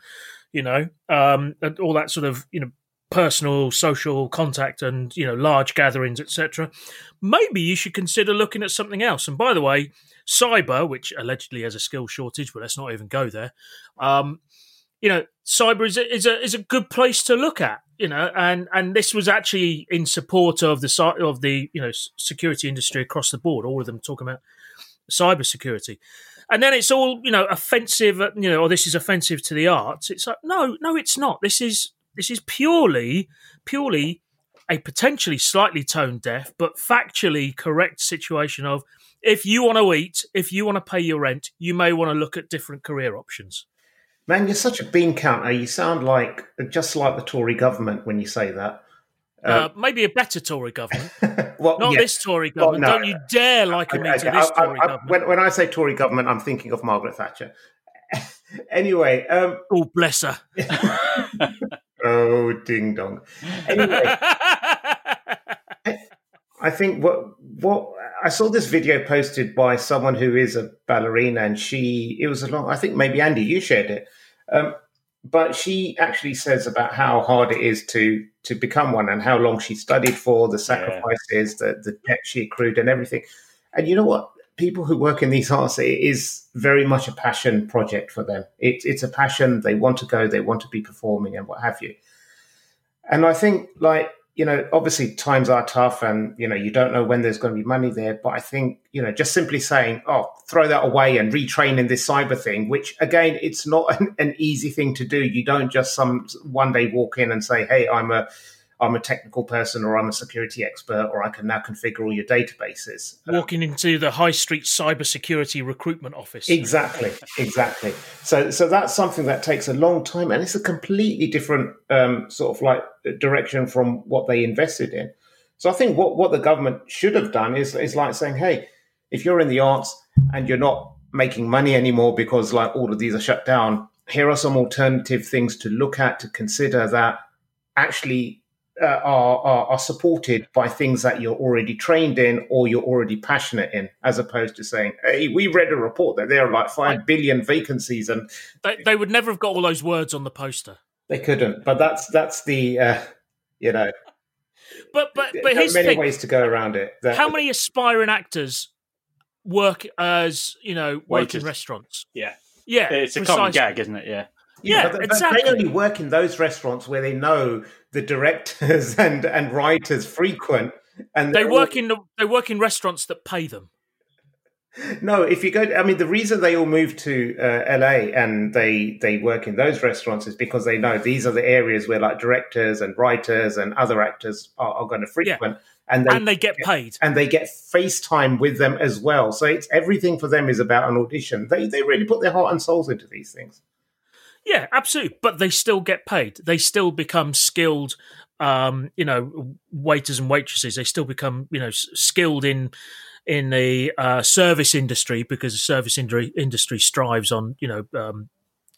[SPEAKER 2] you know um, and all that sort of you know personal social contact and you know large gatherings etc maybe you should consider looking at something else and by the way cyber which allegedly has a skill shortage but let's not even go there um, you know, cyber is a, is a is a good place to look at. You know, and and this was actually in support of the of the you know security industry across the board. All of them talking about cybersecurity. And then it's all you know offensive, you know, or this is offensive to the arts. It's like no, no, it's not. This is this is purely purely a potentially slightly tone deaf but factually correct situation of if you want to eat, if you want to pay your rent, you may want to look at different career options.
[SPEAKER 1] Man, you're such a bean counter. You sound like just like the Tory government when you say that.
[SPEAKER 2] Uh, maybe a better Tory government,
[SPEAKER 1] well,
[SPEAKER 2] not
[SPEAKER 1] yeah.
[SPEAKER 2] this Tory
[SPEAKER 1] Well,
[SPEAKER 2] government.
[SPEAKER 1] no.
[SPEAKER 2] Don't you dare liken me
[SPEAKER 1] Okay,
[SPEAKER 2] to this
[SPEAKER 1] I- I-
[SPEAKER 2] Tory
[SPEAKER 1] I-
[SPEAKER 2] government.
[SPEAKER 1] When, when I say Tory government, I'm thinking of Margaret Thatcher. anyway, um,
[SPEAKER 2] oh, bless her.
[SPEAKER 1] oh ding dong. Anyway, I think what what I saw this video posted by someone who is a ballerina, and she it was a long. I think maybe Andy, you shared it, um, but she actually says about how hard it is to to become one, and how long she studied for, the sacrifices, the the debt she accrued, and everything. And you know what? People who work in these arts, it is very much a passion project for them. It, it's a passion. They want to go. They want to be performing, and what have you. And I think, like, you know, obviously times are tough and, you know, you don't know when there's going to be money there. But I think, you know, just simply saying, oh, throw that away and retrain in this cyber thing, which again, it's not an, easy thing to do. You don't just some one day walk in and say, hey, I'm a, I'm a technical person or I'm a security expert or I can now configure all your databases.
[SPEAKER 2] Walking into the high street cybersecurity recruitment office.
[SPEAKER 1] Exactly, exactly. So, so that's something that takes a long time, and it's a completely different um, sort of like direction from what they invested in. So, I think what what the government should have done is is like saying, hey, if you're in the arts and you're not making money anymore because like all of these are shut down, here are some alternative things to look at to consider that actually uh, are, are are supported by things that you're already trained in or you're already passionate in, as opposed to saying, "Hey, we read a report that there are like five billion vacancies," and
[SPEAKER 2] They, they would never have got all those words on the poster.
[SPEAKER 1] they couldn't. But that's that's the uh, you know,
[SPEAKER 2] But but
[SPEAKER 1] there
[SPEAKER 2] but
[SPEAKER 1] are
[SPEAKER 2] here's
[SPEAKER 1] many
[SPEAKER 2] thing:
[SPEAKER 1] ways to go around it. That-
[SPEAKER 2] how many aspiring actors work as you know work
[SPEAKER 3] Waiters.
[SPEAKER 2] in restaurants?
[SPEAKER 3] Yeah.
[SPEAKER 2] Yeah,
[SPEAKER 3] It's a common gag, isn't it? Yeah.
[SPEAKER 2] Yeah,
[SPEAKER 1] but, but
[SPEAKER 2] exactly.
[SPEAKER 1] they only work in those restaurants where they know the directors and and writers frequent, and
[SPEAKER 2] They work
[SPEAKER 1] all-
[SPEAKER 2] in the, they work in restaurants that pay them.
[SPEAKER 1] No, if you go, I mean, the reason they all move to uh, LA and they they work in those restaurants is because they know these are the areas where like directors and writers and other actors are, are going to frequent, and they
[SPEAKER 2] and they get paid.
[SPEAKER 1] and they get FaceTime with them as well. So it's everything for them is about an audition. They they really put their heart and souls into these things.
[SPEAKER 2] Yeah, absolutely. But they still get paid. They still become skilled, um, you know, waiters and waitresses. They still become, you know, skilled in in the uh, service industry because the service industry industry strives on, you know, um,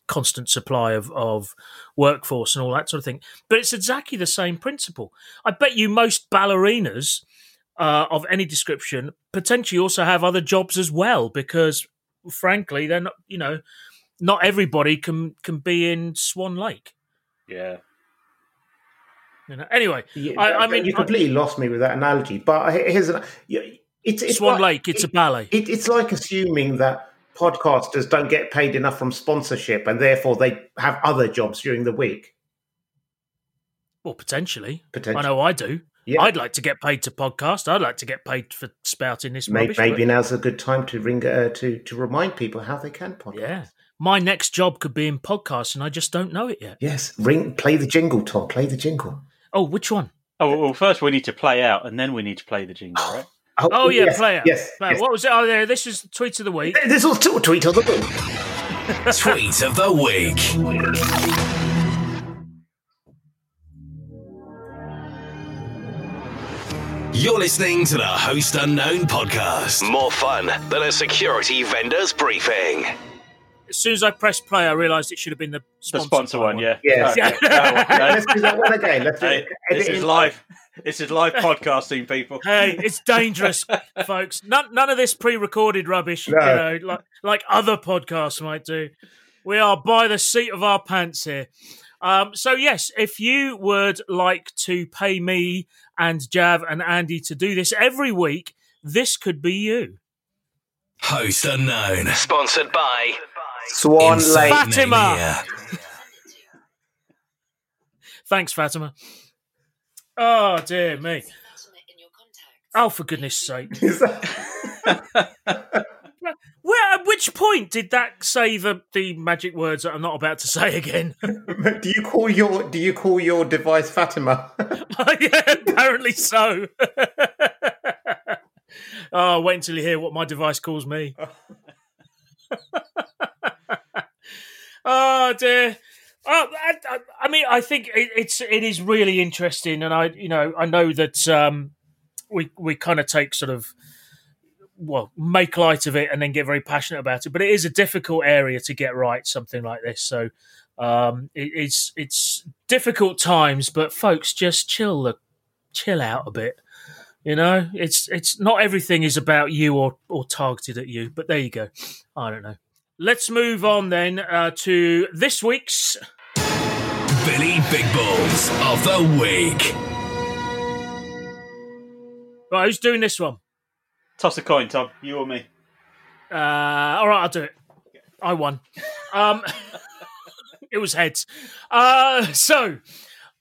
[SPEAKER 2] constant supply of of workforce and all that sort of thing. But it's exactly the same principle. I bet you most ballerinas uh, of any description potentially also have other jobs as well because, frankly, they're not, you know not everybody can can be in Swan Lake.
[SPEAKER 3] Yeah.
[SPEAKER 2] You know. Anyway,
[SPEAKER 1] Yeah,
[SPEAKER 2] I- I mean,
[SPEAKER 1] you completely lost me with that analogy. But here's an, it's, it's
[SPEAKER 2] Swan
[SPEAKER 1] like-
[SPEAKER 2] Lake, it's a ballet.
[SPEAKER 1] It, it's like assuming that podcasters don't get paid enough from sponsorship and therefore they have other jobs during the week.
[SPEAKER 2] well, potentially.
[SPEAKER 1] Potentially.
[SPEAKER 2] I know I do.
[SPEAKER 1] Yeah.
[SPEAKER 2] I'd like to get paid to podcast. I'd like to get paid for spouting this
[SPEAKER 1] Maybe,
[SPEAKER 2] rubbish.
[SPEAKER 1] maybe
[SPEAKER 2] but-
[SPEAKER 1] now's a good time to ring uh, to to remind people how they can podcast.
[SPEAKER 2] yeah, my next job could be in podcast, and I just don't know it yet.
[SPEAKER 1] Yes, ring. Play the jingle, Tom. Play the jingle.
[SPEAKER 2] Oh, which one?
[SPEAKER 3] Oh well, first we need to play out, and then we need to play the jingle, right?
[SPEAKER 2] Oh, oh yeah,
[SPEAKER 1] yes,
[SPEAKER 2] play it.
[SPEAKER 1] Yes,
[SPEAKER 2] Play it.
[SPEAKER 1] yes.
[SPEAKER 2] What was it? Oh, there. This is the tweet of the week.
[SPEAKER 1] This will t- tweet of the week.
[SPEAKER 4] Tweet of the week. You're listening to the Host Unknown podcast. More fun than a security vendor's briefing.
[SPEAKER 2] As soon as I pressed play, I realised it should have been the
[SPEAKER 3] The
[SPEAKER 2] sponsor,
[SPEAKER 3] sponsor one, yeah.
[SPEAKER 1] Yes.
[SPEAKER 3] Okay.
[SPEAKER 2] Yeah.
[SPEAKER 3] Oh, no.
[SPEAKER 1] Let's do that one again. Let's do
[SPEAKER 3] Hey,
[SPEAKER 1] it.
[SPEAKER 3] this is live. This is live podcasting, people.
[SPEAKER 2] Hey, it's dangerous, folks. None, none of this pre-recorded rubbish,
[SPEAKER 1] No.
[SPEAKER 2] you know, like like other podcasts might do. We are by the seat of our pants here. Um, so yes, if you would like to pay me and Jav and Andy to do this every week, this could be you.
[SPEAKER 4] Host Unknown. Sponsored by
[SPEAKER 1] Swan
[SPEAKER 4] Insane
[SPEAKER 1] Lake.
[SPEAKER 2] Fatima. Thanks, Fatima. Oh dear me! Oh, for goodness' sake!
[SPEAKER 1] Is that-
[SPEAKER 2] which point did that say the the magic words that I'm not about to say again?
[SPEAKER 1] do you call your do you call your device Fatima?
[SPEAKER 2] Oh, yeah, apparently so. oh, wait until you hear what my device calls me. Oh dear. Oh, I, I, I mean, I think it, it's it is really interesting, and I, you know, I know that um, we we kind of take sort of well make light of it and then get very passionate about it, but it is a difficult area to get right. Something like this, so um, it, it's it's difficult times, but folks, just chill the chill out a bit. You know, it's it's not everything is about you or or targeted at you, but there you go. I don't know. Let's move on then uh, to this week's
[SPEAKER 4] Billy Big Balls of the Week.
[SPEAKER 2] Right, who's doing this one?
[SPEAKER 3] Toss a coin, Tom. You or me?
[SPEAKER 2] Uh, all right, I'll do it. I won. Um, it was heads. Uh, so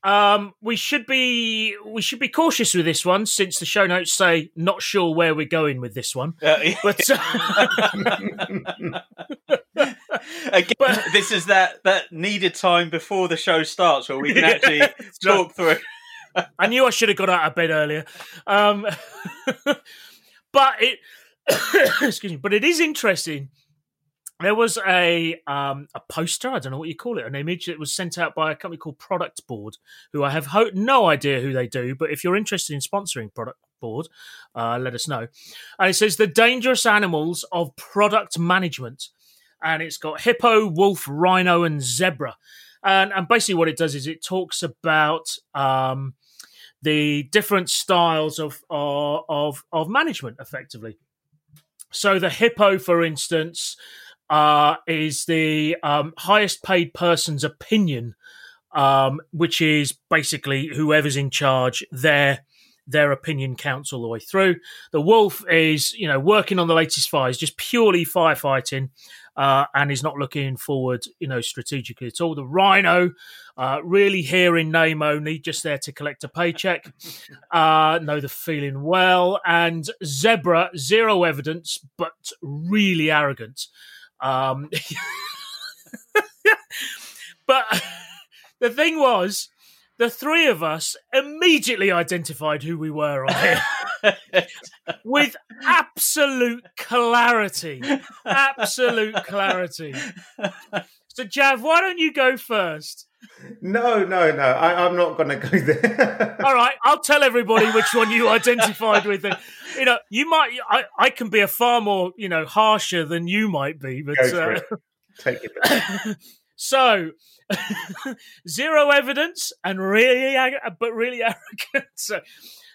[SPEAKER 2] um, we should be we should be cautious with this one since the show notes say not sure where we're going with this one.
[SPEAKER 3] Uh,
[SPEAKER 2] But
[SPEAKER 3] Again,
[SPEAKER 2] But-
[SPEAKER 3] this is that that needed time before the show starts where we can actually talk through.
[SPEAKER 2] I knew I should have got out of bed earlier. Um, but it, excuse me, but it is interesting. There was a um, a poster. I don't know what you call it, an image that was sent out by a company called Product Board, who I have ho- no idea who they do. But if you're interested in sponsoring Product Board, uh, let us know. And it says the dangerous animals of product management, and it's got hippo, wolf, rhino, and zebra. And, and basically, what it does is it talks about um, the different styles of, of of of management, effectively. So the hippo, for instance, uh, is the um, highest paid person's opinion, um, which is basically whoever's in charge, their their opinion counts all the way through. The wolf is, you know, working on the latest fires, just purely firefighting, uh, and is not looking forward, you know, strategically at all. The rhino, uh, really here in name only, just there to collect a paycheck, uh, know the feeling well, and zebra, zero evidence, but really arrogant. Um, but the thing was, the three of us immediately identified who we were on here with absolute clarity. Absolute clarity. So, Jav, why don't you go first?
[SPEAKER 1] No, no, no. I, I'm not going to go there.
[SPEAKER 2] All right, I'll tell everybody which one you identified with. And, you know, you might. I, I can be a far more, you know, harsher than you might be. But uh,
[SPEAKER 1] it. Take it. back.
[SPEAKER 2] so zero evidence and really, but really arrogant. So,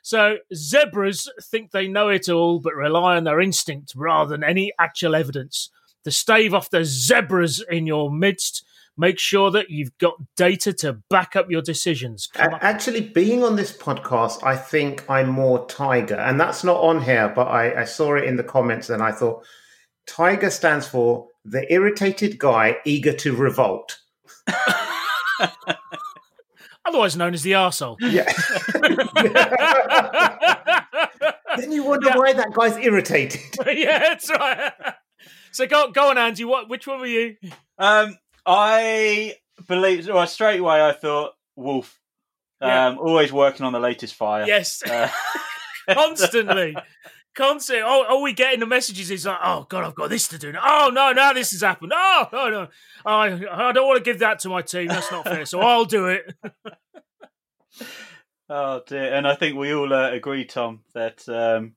[SPEAKER 2] so zebras think they know it all, but rely on their instinct rather than any actual evidence. To stave off the zebras in your midst, make sure that you've got data to back up your decisions. Come
[SPEAKER 1] A-
[SPEAKER 2] on.
[SPEAKER 1] Actually, being on this podcast, I think I'm more Tiger, and that's not on here, but I, I saw it in the comments, and I thought Tiger stands for the irritated guy eager to revolt.
[SPEAKER 2] Otherwise known as the arsehole.
[SPEAKER 1] Yeah. then you wonder
[SPEAKER 2] Yeah.
[SPEAKER 1] why that guy's irritated.
[SPEAKER 2] yeah, that's right. So go, go on, Andy. What? Which one were you?
[SPEAKER 3] Um, I believe. Well, straight away, I thought Wolf.
[SPEAKER 2] Yeah.
[SPEAKER 3] Um, always working on the latest fire.
[SPEAKER 2] Yes,
[SPEAKER 3] Uh,
[SPEAKER 2] constantly, constantly. Oh, all we get in the messages is like, "Oh God, I've got this to do." Oh no, now this has happened. Oh no, no, I, I don't want to give that to my team. That's not fair. So I'll do it.
[SPEAKER 3] oh dear, and I think we all uh, agree, Tom, that um,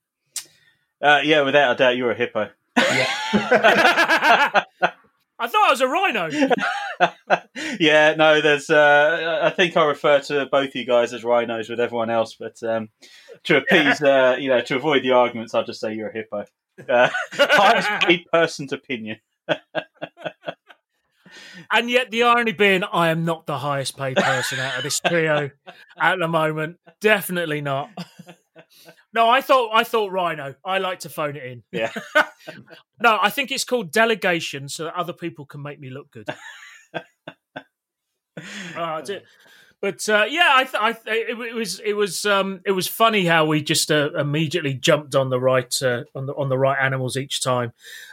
[SPEAKER 3] uh, yeah, without a doubt, you're a hippo.
[SPEAKER 2] I thought I was a rhino.
[SPEAKER 3] yeah, no, there's. Uh, I think I refer to both you guys as rhinos with everyone else, but um, to appease, uh, you know, to avoid the arguments, I'll just say you're a hippo. Uh, highest paid person's opinion.
[SPEAKER 2] And yet, the irony being, I am not the highest paid person out of this trio at the moment. Definitely not. No, I thought I thought Rhino. I like to phone it in.
[SPEAKER 3] Yeah.
[SPEAKER 2] no, I think it's called delegation, so that other people can make me look good. Uh. But uh, yeah, I, th- I th- it, it was it was um, it was funny how we just uh, immediately jumped on the right uh, on the on the right animals each time.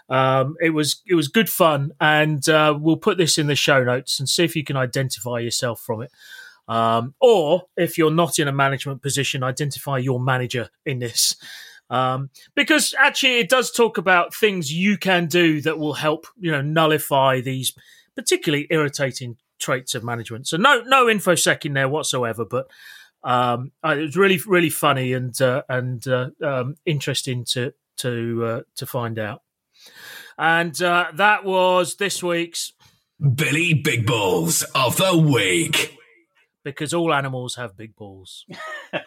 [SPEAKER 2] Um, it was it was good fun, and uh, we'll put this in the show notes and see if you can identify yourself from it. Um, or if you're not in a management position, identify your manager in this. Um, because actually, it does talk about things you can do that will help, you know, nullify these particularly irritating traits of management. So no no infosec in there whatsoever, but um, uh, it was really really funny and uh, and uh, um, interesting to to uh, to find out. And uh, that was this week's
[SPEAKER 4] Billy Big Balls of the Week.
[SPEAKER 2] Because all animals have big balls.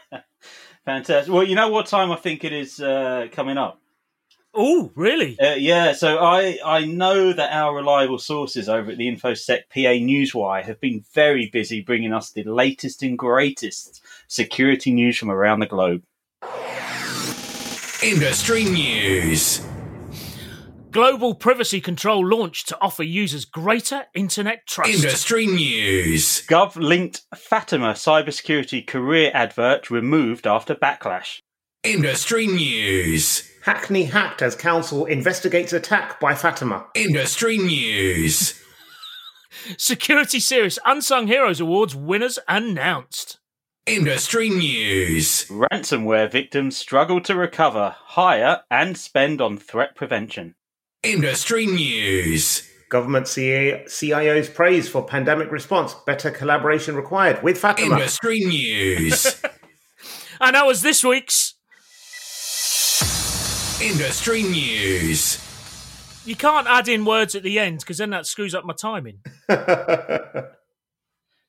[SPEAKER 3] Fantastic. Well, you know what time I think it is uh, coming up.
[SPEAKER 2] Oh, really?
[SPEAKER 3] Uh, yeah, so I, I know that our reliable sources over at the InfoSec PA Newswire have been very busy bringing us the latest and greatest security news from around the globe.
[SPEAKER 4] Industry News.
[SPEAKER 2] Global privacy control launched to offer users greater internet trust.
[SPEAKER 4] Industry News.
[SPEAKER 3] Gov linked Fatima cybersecurity career advert removed after backlash.
[SPEAKER 4] Industry News.
[SPEAKER 1] Hackney hacked as council investigates attack by Fatima.
[SPEAKER 4] Industry News.
[SPEAKER 2] Security Serious Unsung Heroes Awards winners announced.
[SPEAKER 4] Industry News.
[SPEAKER 3] Ransomware victims struggle to recover, hire, and spend on threat prevention.
[SPEAKER 4] Industry News.
[SPEAKER 1] Government CA- CIOs praise for pandemic response. Better collaboration required with Fatima.
[SPEAKER 4] Industry News.
[SPEAKER 2] And that was this week's.
[SPEAKER 4] Industry News.
[SPEAKER 2] You can't add in words at the end because then that screws up my timing.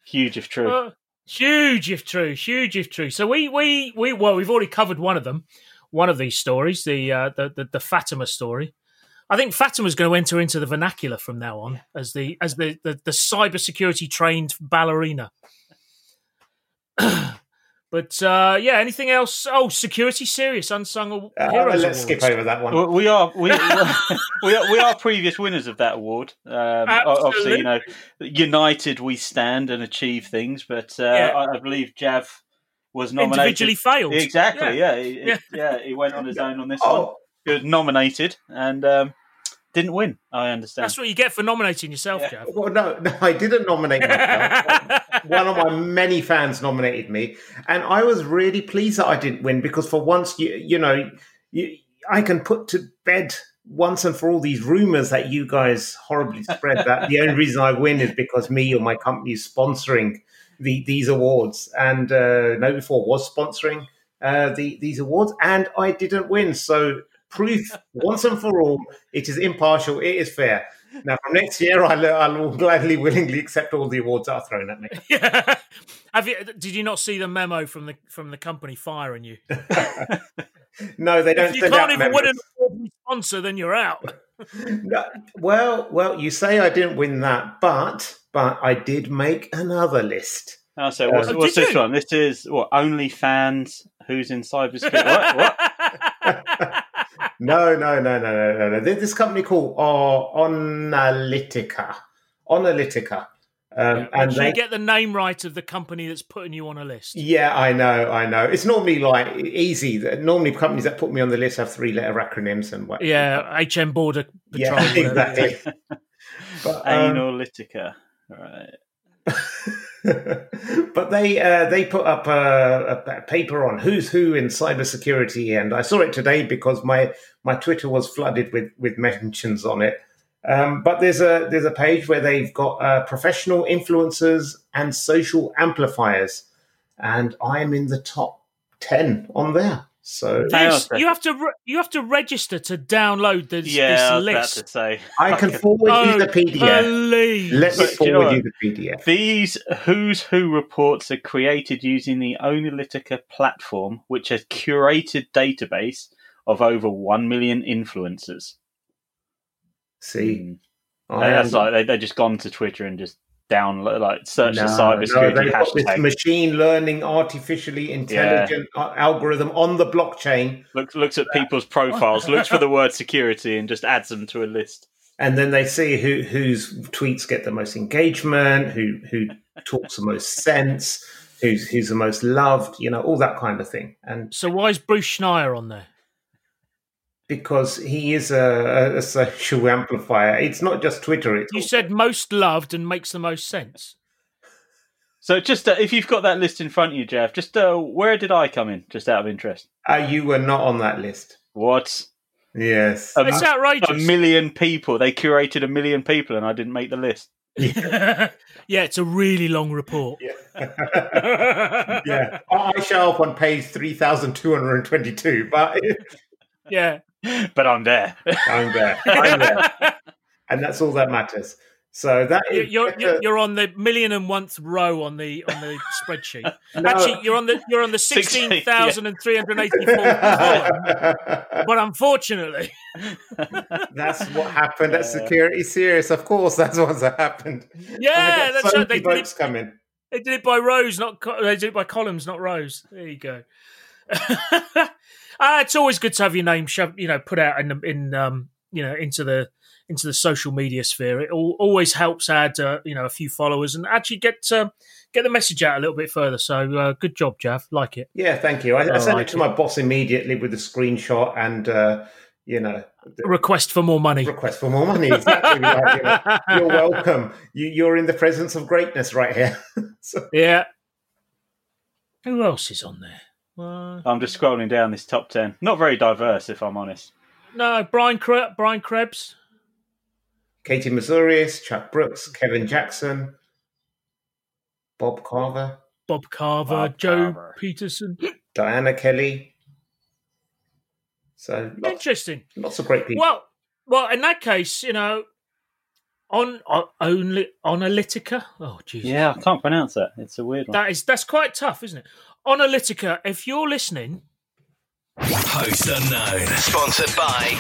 [SPEAKER 3] Huge if true.
[SPEAKER 2] Uh, huge if true, huge if true. So we we we well, we've already covered one of them, one of these stories, the uh, the, the the Fatima story. I think Fatima's going to enter into the vernacular from now on as the as the the, the cybersecurity trained ballerina. but uh, yeah, anything else? Oh, security serious unsung
[SPEAKER 1] Uh,
[SPEAKER 2] heroes.
[SPEAKER 1] let's skip over that one.
[SPEAKER 3] We are we, we are we are previous winners of that award. Um, obviously, you know, united we stand and achieve things. But uh,
[SPEAKER 2] Yeah.
[SPEAKER 3] I, I believe Jav was nominated.
[SPEAKER 2] Individually failed.
[SPEAKER 3] Exactly.
[SPEAKER 2] Yeah.
[SPEAKER 3] Yeah. He,
[SPEAKER 2] Yeah.
[SPEAKER 3] yeah. He went on his own on this one. Was nominated and um, didn't win. I understand.
[SPEAKER 2] That's what you get for nominating yourself,
[SPEAKER 3] Yeah.
[SPEAKER 2] Jeff.
[SPEAKER 1] well, no, no, I didn't nominate myself. One of my many fans nominated me, and I was really pleased that I didn't win because for once, you you know, you, I can put to bed once and for all these rumors that you guys horribly spread. That the only reason I win is because me or my company is sponsoring the, these awards, and uh, KnowBe4 was sponsoring uh, the, these awards, and I didn't win. So proof once and for all, it is impartial, it is fair. Now, from next year, I'll, I'll gladly, willingly accept all the awards that are thrown at me.
[SPEAKER 2] Yeah. Have you? Did you not see the memo from the from the company firing you?
[SPEAKER 1] No, they don't
[SPEAKER 2] If you
[SPEAKER 1] send
[SPEAKER 2] can't
[SPEAKER 1] out
[SPEAKER 2] even win an
[SPEAKER 1] memos.
[SPEAKER 2] award from sponsor, then you're out.
[SPEAKER 1] No, well, well, you say I didn't win that, but but I did make another list.
[SPEAKER 3] Oh, so what's,
[SPEAKER 2] Oh,
[SPEAKER 3] what's this
[SPEAKER 2] you?
[SPEAKER 3] one? This is what OnlyFans. Who's in cybersecurity? what? what?
[SPEAKER 1] No, no, no, no, no, no, no. This company called uh, Onalytica. Onalytica. Um,
[SPEAKER 2] Make
[SPEAKER 1] and
[SPEAKER 2] sure
[SPEAKER 1] they,
[SPEAKER 2] you get the name right of the company that's putting you on a list.
[SPEAKER 1] yeah, I know, I know. It's normally like easy. Normally, companies that put me on the list have three letter acronyms and what.
[SPEAKER 2] Yeah, HM Border Patrol.
[SPEAKER 1] yeah, exactly. but, um,
[SPEAKER 3] Analytica. Right.
[SPEAKER 1] but they uh, they put up a, a paper on who's who in cybersecurity, and I saw it today because my my Twitter was flooded with with mentions on it. Um, but there's a there's a page where they've got uh, professional influencers and social amplifiers, and I am in the top ten on there. So
[SPEAKER 3] Hang
[SPEAKER 2] This- you have to re- you have to register to download this,
[SPEAKER 3] Yeah, I was
[SPEAKER 2] this
[SPEAKER 3] about to say.
[SPEAKER 1] I can forward
[SPEAKER 2] Oh,
[SPEAKER 1] you the PDF.
[SPEAKER 2] please.
[SPEAKER 1] Let me
[SPEAKER 3] But do you know
[SPEAKER 1] forward you the PDF.
[SPEAKER 3] These Who's Who reports are created using the Onalytica platform, which has curated database of over 1 million influencers.
[SPEAKER 1] See,
[SPEAKER 3] Mm.
[SPEAKER 1] I
[SPEAKER 3] That's like they, they've just gone to Twitter and just download, like, search the
[SPEAKER 1] No,
[SPEAKER 3] cybersecurity
[SPEAKER 1] no, they've got this machine learning, artificially intelligent uh algorithm on the blockchain,
[SPEAKER 3] looks, looks at people's profiles, looks for the word security, and just adds them to a list.
[SPEAKER 1] and then they see who whose tweets get the most engagement, who who talks the most sense, who's who's the most loved, you know, all that kind of thing. And
[SPEAKER 2] So why is Bruce Schneier on there?
[SPEAKER 1] Because he is a, a social amplifier, it's not just Twitter. It's
[SPEAKER 2] You said most loved and makes the most sense.
[SPEAKER 3] So just uh, if you've got that list in front of you, Jeff, just uh, where did I come in? Just out of interest.
[SPEAKER 1] uh, you were not on that list.
[SPEAKER 3] What?
[SPEAKER 1] Yes.
[SPEAKER 3] A,
[SPEAKER 2] It's
[SPEAKER 3] a million people. They curated a million people, and I didn't make the list.
[SPEAKER 2] yeah, it's a really long report.
[SPEAKER 1] yeah. I show up on page 3,222, but
[SPEAKER 2] yeah.
[SPEAKER 3] But I'm there.
[SPEAKER 1] I'm there. I'm there. And that's all that matters. So that
[SPEAKER 2] You-
[SPEAKER 1] is
[SPEAKER 2] You're, you're you're on the million and one row on the on the spreadsheet.
[SPEAKER 1] No.
[SPEAKER 2] Actually, you're on the you're on the
[SPEAKER 3] Sixteen,
[SPEAKER 2] sixteen thousand and three hundred eighty four column. But unfortunately,
[SPEAKER 1] that's what happened at Security Serious. Of course, that's what's happened.
[SPEAKER 2] yeah, oh that's
[SPEAKER 1] so
[SPEAKER 2] right. They
[SPEAKER 1] many
[SPEAKER 2] did,
[SPEAKER 1] votes
[SPEAKER 2] it,
[SPEAKER 1] coming.
[SPEAKER 2] they did it by rows, not co- they did it by columns, not rows. There you go. Uh, it's always good to have your name, shoved, you know, put out in the, in um, you know into the into the social media sphere. It al- always helps add uh, you know a few followers and actually get uh, get the message out a little bit further. So uh, good job, Jav. Like it.
[SPEAKER 1] Yeah, thank you. I, I
[SPEAKER 2] Oh,
[SPEAKER 1] sent
[SPEAKER 2] I
[SPEAKER 1] it to my boss immediately with a screenshot and, uh, you know, the
[SPEAKER 2] Request for more money.
[SPEAKER 1] request for more money. Exactly. right, you know, you're welcome. You, you're in the presence of greatness right here. so,
[SPEAKER 2] Yeah. Who else is on there? Uh,
[SPEAKER 3] I'm just scrolling down this top ten. Not very diverse, if I'm honest.
[SPEAKER 2] no, Brian Kre- Brian Krebs.
[SPEAKER 1] Katie Moussouris, Chuck Brooks, Kevin Jackson, Bob Carver,
[SPEAKER 2] Bob Carver,
[SPEAKER 3] Bob
[SPEAKER 2] Joe
[SPEAKER 3] Carver.
[SPEAKER 2] Peterson.
[SPEAKER 1] Diana Kelley. So lots,
[SPEAKER 2] Interesting.
[SPEAKER 1] lots of great people.
[SPEAKER 2] Well, well, in that case, you know, on, on only Analytica. Oh, Jesus.
[SPEAKER 3] Yeah, I can't pronounce that. It's a weird one.
[SPEAKER 2] That is that's quite tough, isn't it? Analytica. If you're listening,
[SPEAKER 4] Host Unknown. Sponsored by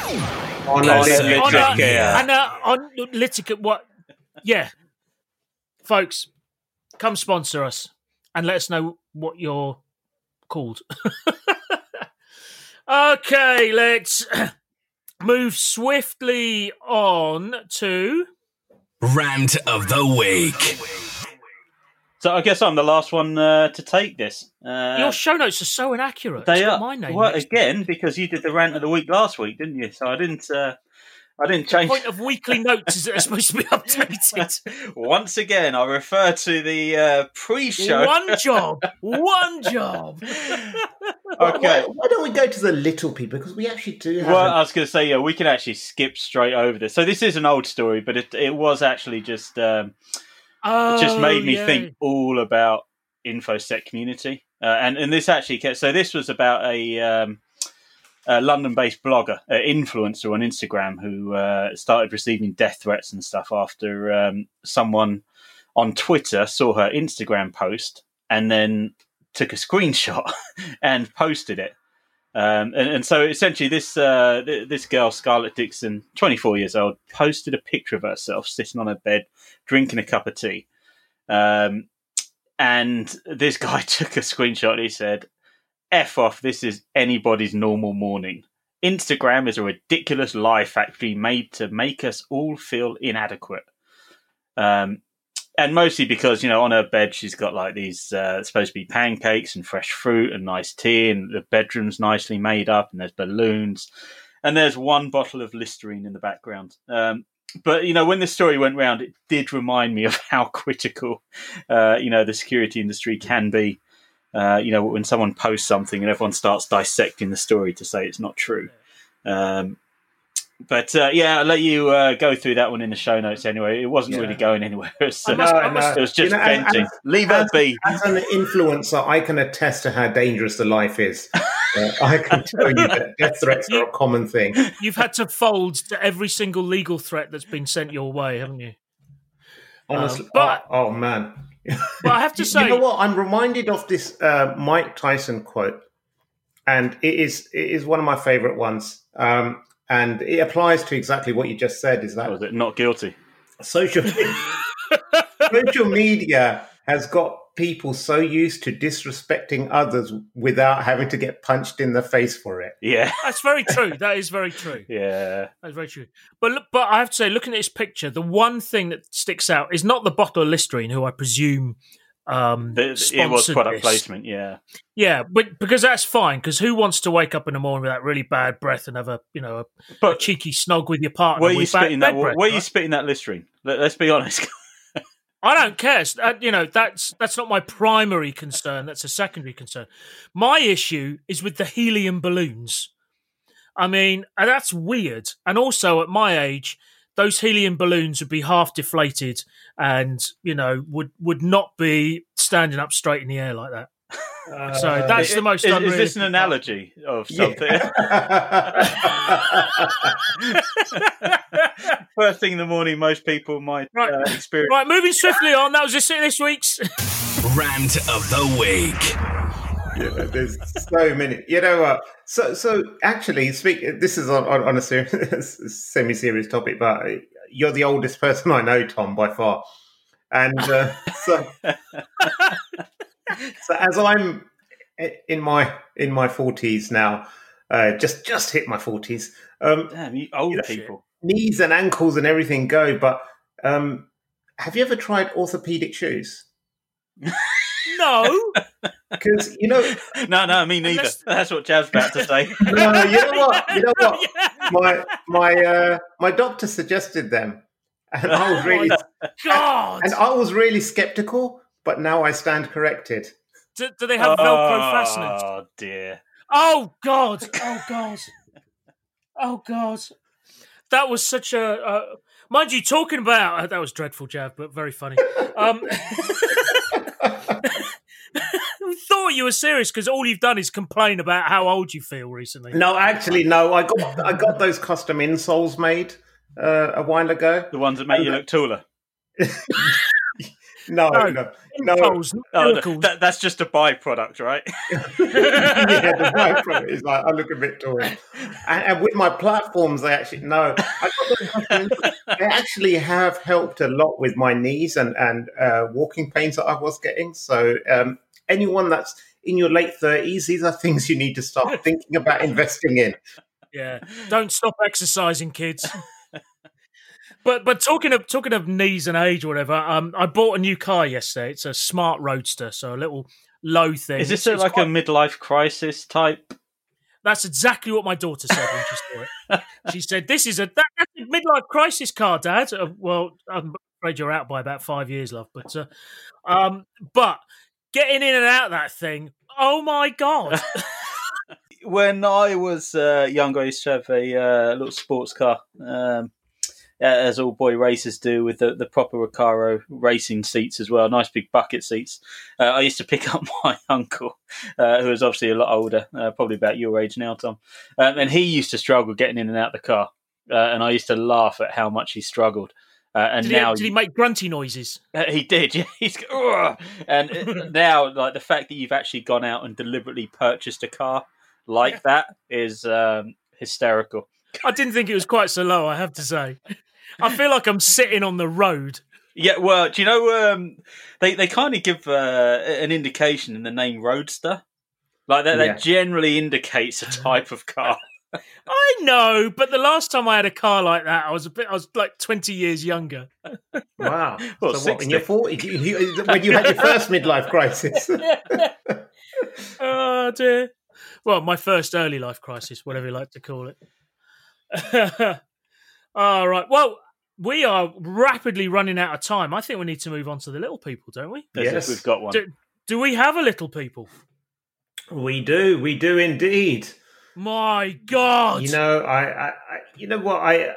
[SPEAKER 1] On
[SPEAKER 4] No,
[SPEAKER 1] a-
[SPEAKER 4] sir.
[SPEAKER 2] on
[SPEAKER 4] Yeah.
[SPEAKER 3] Yeah.
[SPEAKER 2] and uh, on Analytica, what? Yeah, folks, come sponsor us and let us know what you're called. okay, let's move swiftly on to.
[SPEAKER 4] Rant of the Week.
[SPEAKER 3] So I guess I'm the last one uh, to take this. Uh,
[SPEAKER 2] Your show notes are so inaccurate.
[SPEAKER 3] they are
[SPEAKER 2] my name.
[SPEAKER 3] well
[SPEAKER 2] next to
[SPEAKER 3] again because you did the rant of the week last week, didn't you? So I didn't. Uh, I didn't change.
[SPEAKER 2] point of weekly notes is that they're supposed to be updated.
[SPEAKER 3] Once again, I refer to the uh, pre-show.
[SPEAKER 2] One job, one job.
[SPEAKER 3] Okay.
[SPEAKER 1] Why, why don't we go to the little people? Because we actually do have.
[SPEAKER 3] Well,
[SPEAKER 1] an-
[SPEAKER 3] I was going to say, yeah, we can actually skip straight over this. So this is an old story, but it it was actually just um, it just
[SPEAKER 2] Oh,
[SPEAKER 3] made me
[SPEAKER 2] yeah.
[SPEAKER 3] think all about infosec community, uh, and and this actually so this was about a. Um, a London-based blogger, uh, influencer on Instagram, who uh, started receiving death threats and stuff after um, someone on Twitter saw her Instagram post and then took a screenshot and posted it. Um, and, and so essentially, this uh, th- this girl, Scarlett Dixon, 24 years old, posted a picture of herself sitting on her bed, drinking a cup of tea. Um, and this guy took a screenshot. And he said, "F off! This is anybody's normal morning. Instagram is a ridiculous lie factory made to make us all feel inadequate." Um, and mostly because you know on her bed she's got like these uh, supposed to be pancakes and fresh fruit and nice tea and the bedroom's nicely made up and there's balloons and there's one bottle of listerine in the background. Um, but you know when this story went round it did remind me of how critical uh, you know the security industry can be uh, you know when someone posts something and everyone starts dissecting the story to say it's not true. Um, but uh, yeah, I'll let you uh, go through that one in the show notes anyway. It wasn't
[SPEAKER 1] Yeah.
[SPEAKER 3] really going anywhere. It was,
[SPEAKER 2] I must- I
[SPEAKER 1] No,
[SPEAKER 3] it was just
[SPEAKER 1] You know, and-
[SPEAKER 3] venting.
[SPEAKER 1] and-
[SPEAKER 3] Leave it be.
[SPEAKER 1] As an influencer, I can attest to how dangerous the life is. Uh, I can tell you that death threats are a common thing.
[SPEAKER 2] You've had to fold to every single legal threat that's been sent your way, haven't you?
[SPEAKER 1] Honestly,
[SPEAKER 2] Um, but-
[SPEAKER 1] oh, oh, man.
[SPEAKER 2] But I have to say,
[SPEAKER 1] you know what? I'm reminded of this uh, Mike Tyson quote, and it is it is one of my favorite ones. Um, and it applies to exactly what you just said. Is that
[SPEAKER 3] Was it not guilty?
[SPEAKER 1] social social media has got people so used to disrespecting others without having to get punched in the face for it.
[SPEAKER 3] Yeah,
[SPEAKER 2] That's very true. That is very true.
[SPEAKER 3] yeah.
[SPEAKER 2] That's very true. But look- but I have to say, looking at this picture, the one thing that sticks out is not the bottle of Listerine, who I presume um,
[SPEAKER 3] The, it was product
[SPEAKER 2] this.
[SPEAKER 3] placement. Yeah,
[SPEAKER 2] Yeah, but because that's fine. Because who wants to wake up in the morning with that really bad breath and have a you know a, a cheeky snog with your partner?
[SPEAKER 3] where are you spitting that?
[SPEAKER 2] breath,
[SPEAKER 3] Where are you spitting that Listerine? Let, let's be honest.
[SPEAKER 2] I don't care. Uh, you know, that's that's not my primary concern. That's a secondary concern. My issue is with the helium balloons. I mean, that's weird. And also, at my age, those helium balloons would be half deflated, and you know, would would not be standing up straight in the air like that. So that's the most
[SPEAKER 3] is, is this
[SPEAKER 2] unrealistic
[SPEAKER 3] an
[SPEAKER 2] part.
[SPEAKER 3] analogy of something? First thing in the morning, most people might
[SPEAKER 2] Right.
[SPEAKER 3] uh, experience.
[SPEAKER 2] Right, moving swiftly on. That was this this week's.
[SPEAKER 4] Rant of the week.
[SPEAKER 1] Yeah, there's so many. You know what? So, so actually, speak. This is on, on, on a serious, semi-serious topic, but you're the oldest person I know, Tom, by far. And uh, so, so as I'm in my in my forties now, uh, just just hit my forties. Um,
[SPEAKER 3] Damn, you old
[SPEAKER 1] Yeah.
[SPEAKER 3] people.
[SPEAKER 1] knees and ankles and everything go, but um, have you ever tried orthopedic shoes?
[SPEAKER 2] no,
[SPEAKER 1] Because you know,
[SPEAKER 3] No, no, me neither.
[SPEAKER 2] Unless-
[SPEAKER 3] That's what Jav's about to say.
[SPEAKER 1] no, you know what? You know what?
[SPEAKER 2] Yeah.
[SPEAKER 1] my my uh, my doctor suggested them, and I was really
[SPEAKER 2] God,
[SPEAKER 1] and I was really skeptical. But now I stand corrected.
[SPEAKER 2] do, do they have Velcro fasteners?
[SPEAKER 3] Oh dear.
[SPEAKER 2] Oh God! Oh God! Oh God! That was such a uh, mind you talking about uh, that was dreadful, Jav, but very funny. Um, I thought you were serious because all you've done is complain about how old you feel recently.
[SPEAKER 1] No, actually, no. I got I got those custom insoles made uh, a while ago.
[SPEAKER 3] The ones that make you look taller.
[SPEAKER 1] No,
[SPEAKER 2] No.
[SPEAKER 1] no, no.
[SPEAKER 2] Impulse,
[SPEAKER 3] Oh,
[SPEAKER 2] miracles.
[SPEAKER 3] that, that's just a byproduct, right?
[SPEAKER 1] yeah, the byproduct is like I look a bit tall. And, and with my platforms, they actually no, I got those custom insoles. they actually have helped a lot with my knees and and uh, walking pains that I was getting. So um, anyone that's in your late thirties, these are things you need to start thinking about investing in.
[SPEAKER 2] Yeah, don't stop exercising, kids. But but talking of talking of knees and age or whatever, um, I bought a new car yesterday. It's a smart roadster, so a little low thing.
[SPEAKER 3] Is this a, like a midlife crisis type?
[SPEAKER 2] That's exactly what my daughter said when she saw it. She said, "This is a that, that's a midlife crisis car, Dad." Uh, well, I'm afraid you're out by about five years, love. But uh, um, but getting in and out of that thing, oh my god!
[SPEAKER 3] When I was uh, younger, I used to have a uh, little sports car, um, as all boy racers do, with the, the proper Recaro racing seats as well, nice big bucket seats. Uh, I used to pick up my uncle, uh, who was obviously a lot older, uh, probably about your age now, Tom, um, and he used to struggle getting in and out the car, uh, and I used to laugh at how much he struggled. Uh, and
[SPEAKER 2] Did,
[SPEAKER 3] now
[SPEAKER 2] he, did he make grunty noises?
[SPEAKER 3] Uh, he did, yeah. He's and now, like the fact that you've actually gone out and deliberately purchased a car like that is um, hysterical.
[SPEAKER 2] I didn't think it was quite so low. I have to say, I feel like I'm sitting on the road.
[SPEAKER 3] Yeah, well, do you know um, they they kind of give uh, an indication in the name Roadster, like that.
[SPEAKER 1] Yeah.
[SPEAKER 3] That generally indicates a type of car.
[SPEAKER 2] I know, but the last time I had a car like that, I was a bit. I was like 20 years younger.
[SPEAKER 1] Wow.
[SPEAKER 3] Well,
[SPEAKER 1] so what, in your 40s, you, you, when you had your first midlife crisis?
[SPEAKER 2] oh dear. Well, my first early life crisis, whatever you like to call it. All right. Well, we are rapidly running out of time. I think we need to move on to the little people, don't we?
[SPEAKER 3] As
[SPEAKER 1] Yes.
[SPEAKER 3] we've got one.
[SPEAKER 2] Do, do we have a little people?
[SPEAKER 1] we do. We do indeed.
[SPEAKER 2] My God.
[SPEAKER 1] You know, I, I, I, you know what I,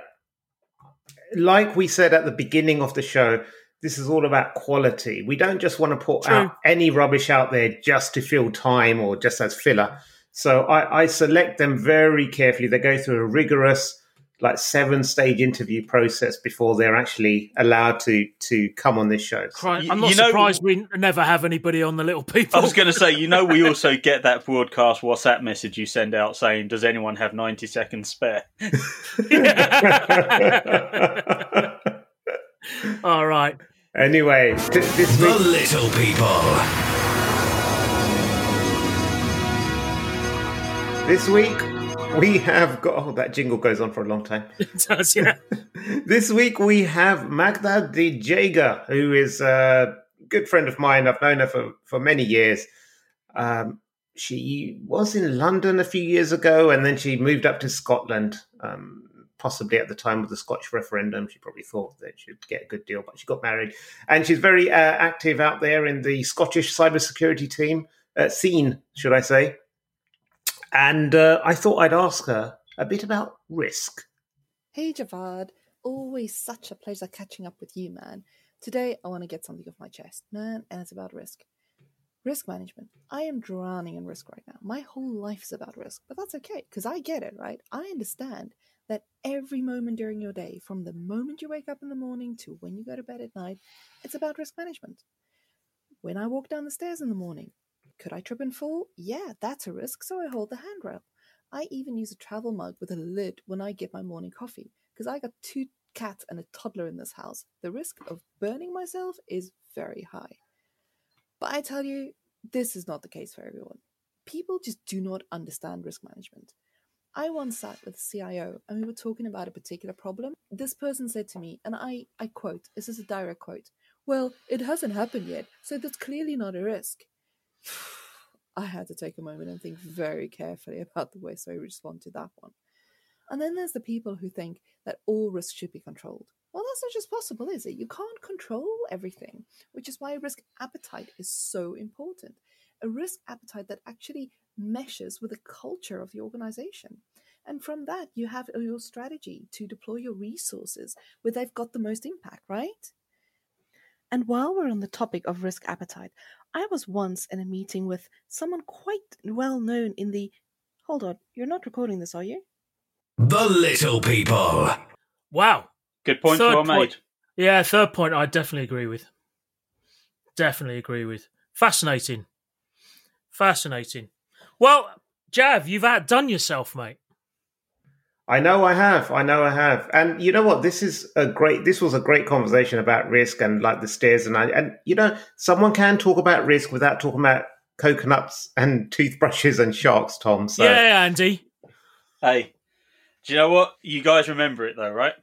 [SPEAKER 1] like we said at the beginning of the show. This is all about quality. We don't just want to put
[SPEAKER 2] True.
[SPEAKER 1] out any rubbish out there just to fill time or just as filler. So I, I select them very carefully. They go through a rigorous, like seven stage interview process before they're actually allowed to to come on this show.
[SPEAKER 2] Christ, I'm not
[SPEAKER 3] you know-
[SPEAKER 2] surprised we never have anybody on the little people.
[SPEAKER 3] I was going to say, you know, we also get that broadcast WhatsApp message you send out saying, "Does anyone have ninety seconds spare?"
[SPEAKER 2] All right.
[SPEAKER 1] Anyway, t- this
[SPEAKER 4] The Little People.
[SPEAKER 1] this week we have got oh that jingle goes on for a long time.
[SPEAKER 2] It does, yeah.
[SPEAKER 1] this week we have Magda de Jager, who is a good friend of mine. I've known her for, for many years. Um, she was in London a few years ago, and then she moved up to Scotland. Um, possibly at the time of the Scotch referendum, she probably thought that she'd get a good deal, but she got married, and she's very uh, active out there in the Scottish cybersecurity team uh, scene, should I say? And uh, I thought I'd ask her a bit about risk.
[SPEAKER 6] Hey Javad, always such a pleasure catching up with you, man. Today I want to get something off my chest, man, and it's about risk. Risk management. I am drowning in risk right now. My whole life is about risk, but that's okay because I get it, right? I understand that every moment during your day, from the moment you wake up in the morning to when you go to bed at night, it's about risk management. When I walk down the stairs in the morning, could I trip and fall? Yeah, that's a risk, so I hold the handrail. I even use a travel mug with a lid when I get my morning coffee because I got two cats and a toddler in this house. The risk of burning myself is very high. But I tell you, this is not the case for everyone. People just do not understand risk management. I once sat with a CIO and we were talking about a particular problem. This person said to me, and I, I quote, this is a direct quote, Well, it hasn't happened yet, so that's clearly not a risk. I had to take a moment and think very carefully about the way so I respond to that one. And then there's the people who think that all risk should be controlled. Well, that's not just possible, is it? You can't control everything, which is why risk appetite is so important. A risk appetite that actually meshes with the culture of the organization. And from that, you have your strategy to deploy your resources where they've got the most impact, right? And while we're on the topic of risk appetite, I was once in a meeting with someone quite well known in the. Hold on, you're not recording this, are you?
[SPEAKER 4] The Little People.
[SPEAKER 2] Wow.
[SPEAKER 3] Good point,
[SPEAKER 2] Third
[SPEAKER 3] well
[SPEAKER 2] point.
[SPEAKER 3] made.
[SPEAKER 2] Yeah, third point I definitely agree with. Definitely agree with. Fascinating. Fascinating. Well, Jav, you've outdone yourself, mate.
[SPEAKER 1] I know I have. I know I have. And you know what? This is a great. This was a great conversation about risk and like the stairs. And I, and you know, someone can talk about risk without talking about coconuts and toothbrushes and sharks. Tom. So
[SPEAKER 2] Yeah, Andy.
[SPEAKER 3] Hey, do you know what? You guys remember it though, right?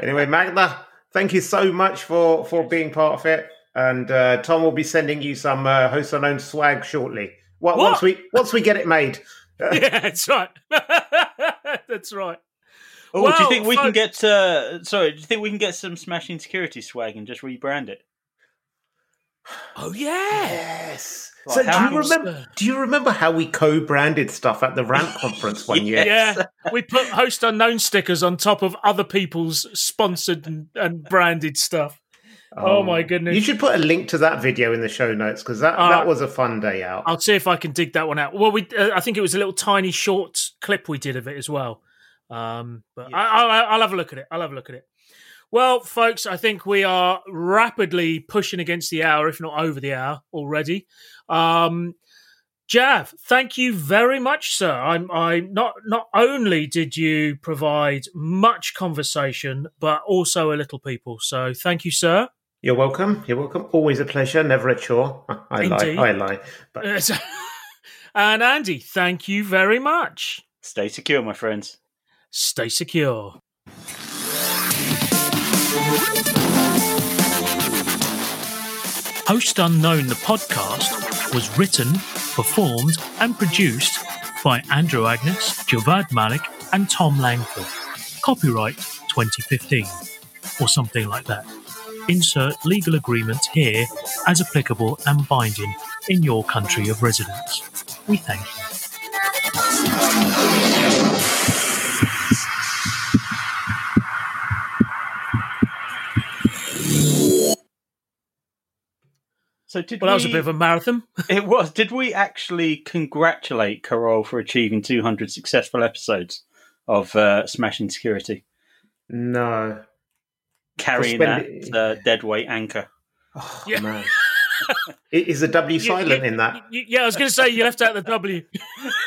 [SPEAKER 1] anyway, Magda, thank you so much for for being part of it. And uh, Tom will be sending you some uh, host unknown swag shortly. What,
[SPEAKER 2] What?
[SPEAKER 1] Once we once we get it made.
[SPEAKER 2] yeah, that's right. that's right.
[SPEAKER 3] Oh, do
[SPEAKER 2] Well,
[SPEAKER 3] you think we can get? Uh, sorry, do you think we can get some smashing security swag and just rebrand it?
[SPEAKER 2] Oh yeah.
[SPEAKER 1] Yes.
[SPEAKER 3] Like
[SPEAKER 1] so do
[SPEAKER 3] how-
[SPEAKER 1] you remember? Do you remember how we co-branded stuff at the Rant conference one year?
[SPEAKER 2] Yeah, we put host unknown stickers on top of other people's sponsored and, and branded stuff. Oh, my goodness.
[SPEAKER 1] You should put a link to that video in the show notes because that,
[SPEAKER 2] Uh,
[SPEAKER 1] that was a fun day out.
[SPEAKER 2] I'll see if I can dig that one out. Well, we uh, I think it was a little tiny short clip we did of it as well. Um, but I, I, I'll have a look at it. I'll have a look at it. Well, folks, I think we are rapidly pushing against the hour, if not over the hour already. Um, Jav, thank you very much, sir. I'm, I not not only did you provide much conversation, but also a little people. So thank you, sir.
[SPEAKER 1] You're welcome. You're welcome. Always a pleasure. Never a chore. I
[SPEAKER 2] Indeed.
[SPEAKER 1] lie. I lie. But
[SPEAKER 2] Uh, so- and Andy, thank you very much.
[SPEAKER 3] Stay secure, my friends.
[SPEAKER 2] Stay secure. Host Unknown, the podcast, was written, performed, and produced by Andrew Agnes, Javad Malik, and Tom Langford. Copyright 2015, or something like that. Insert legal agreements here as applicable and binding in your country of residence. We thank you.
[SPEAKER 3] So did
[SPEAKER 2] Well, that was a bit of a marathon.
[SPEAKER 3] It was. Did we actually congratulate Carole for achieving 200 successful episodes of uh, Smashing Security,
[SPEAKER 1] no.
[SPEAKER 3] Carrying
[SPEAKER 1] spending-
[SPEAKER 3] that uh, dead weight anchor?
[SPEAKER 1] Oh,
[SPEAKER 2] Yeah.
[SPEAKER 1] man. Is the W
[SPEAKER 2] You-
[SPEAKER 1] silent
[SPEAKER 2] you-
[SPEAKER 1] in that?
[SPEAKER 2] you- yeah, I was going to say you left out the W.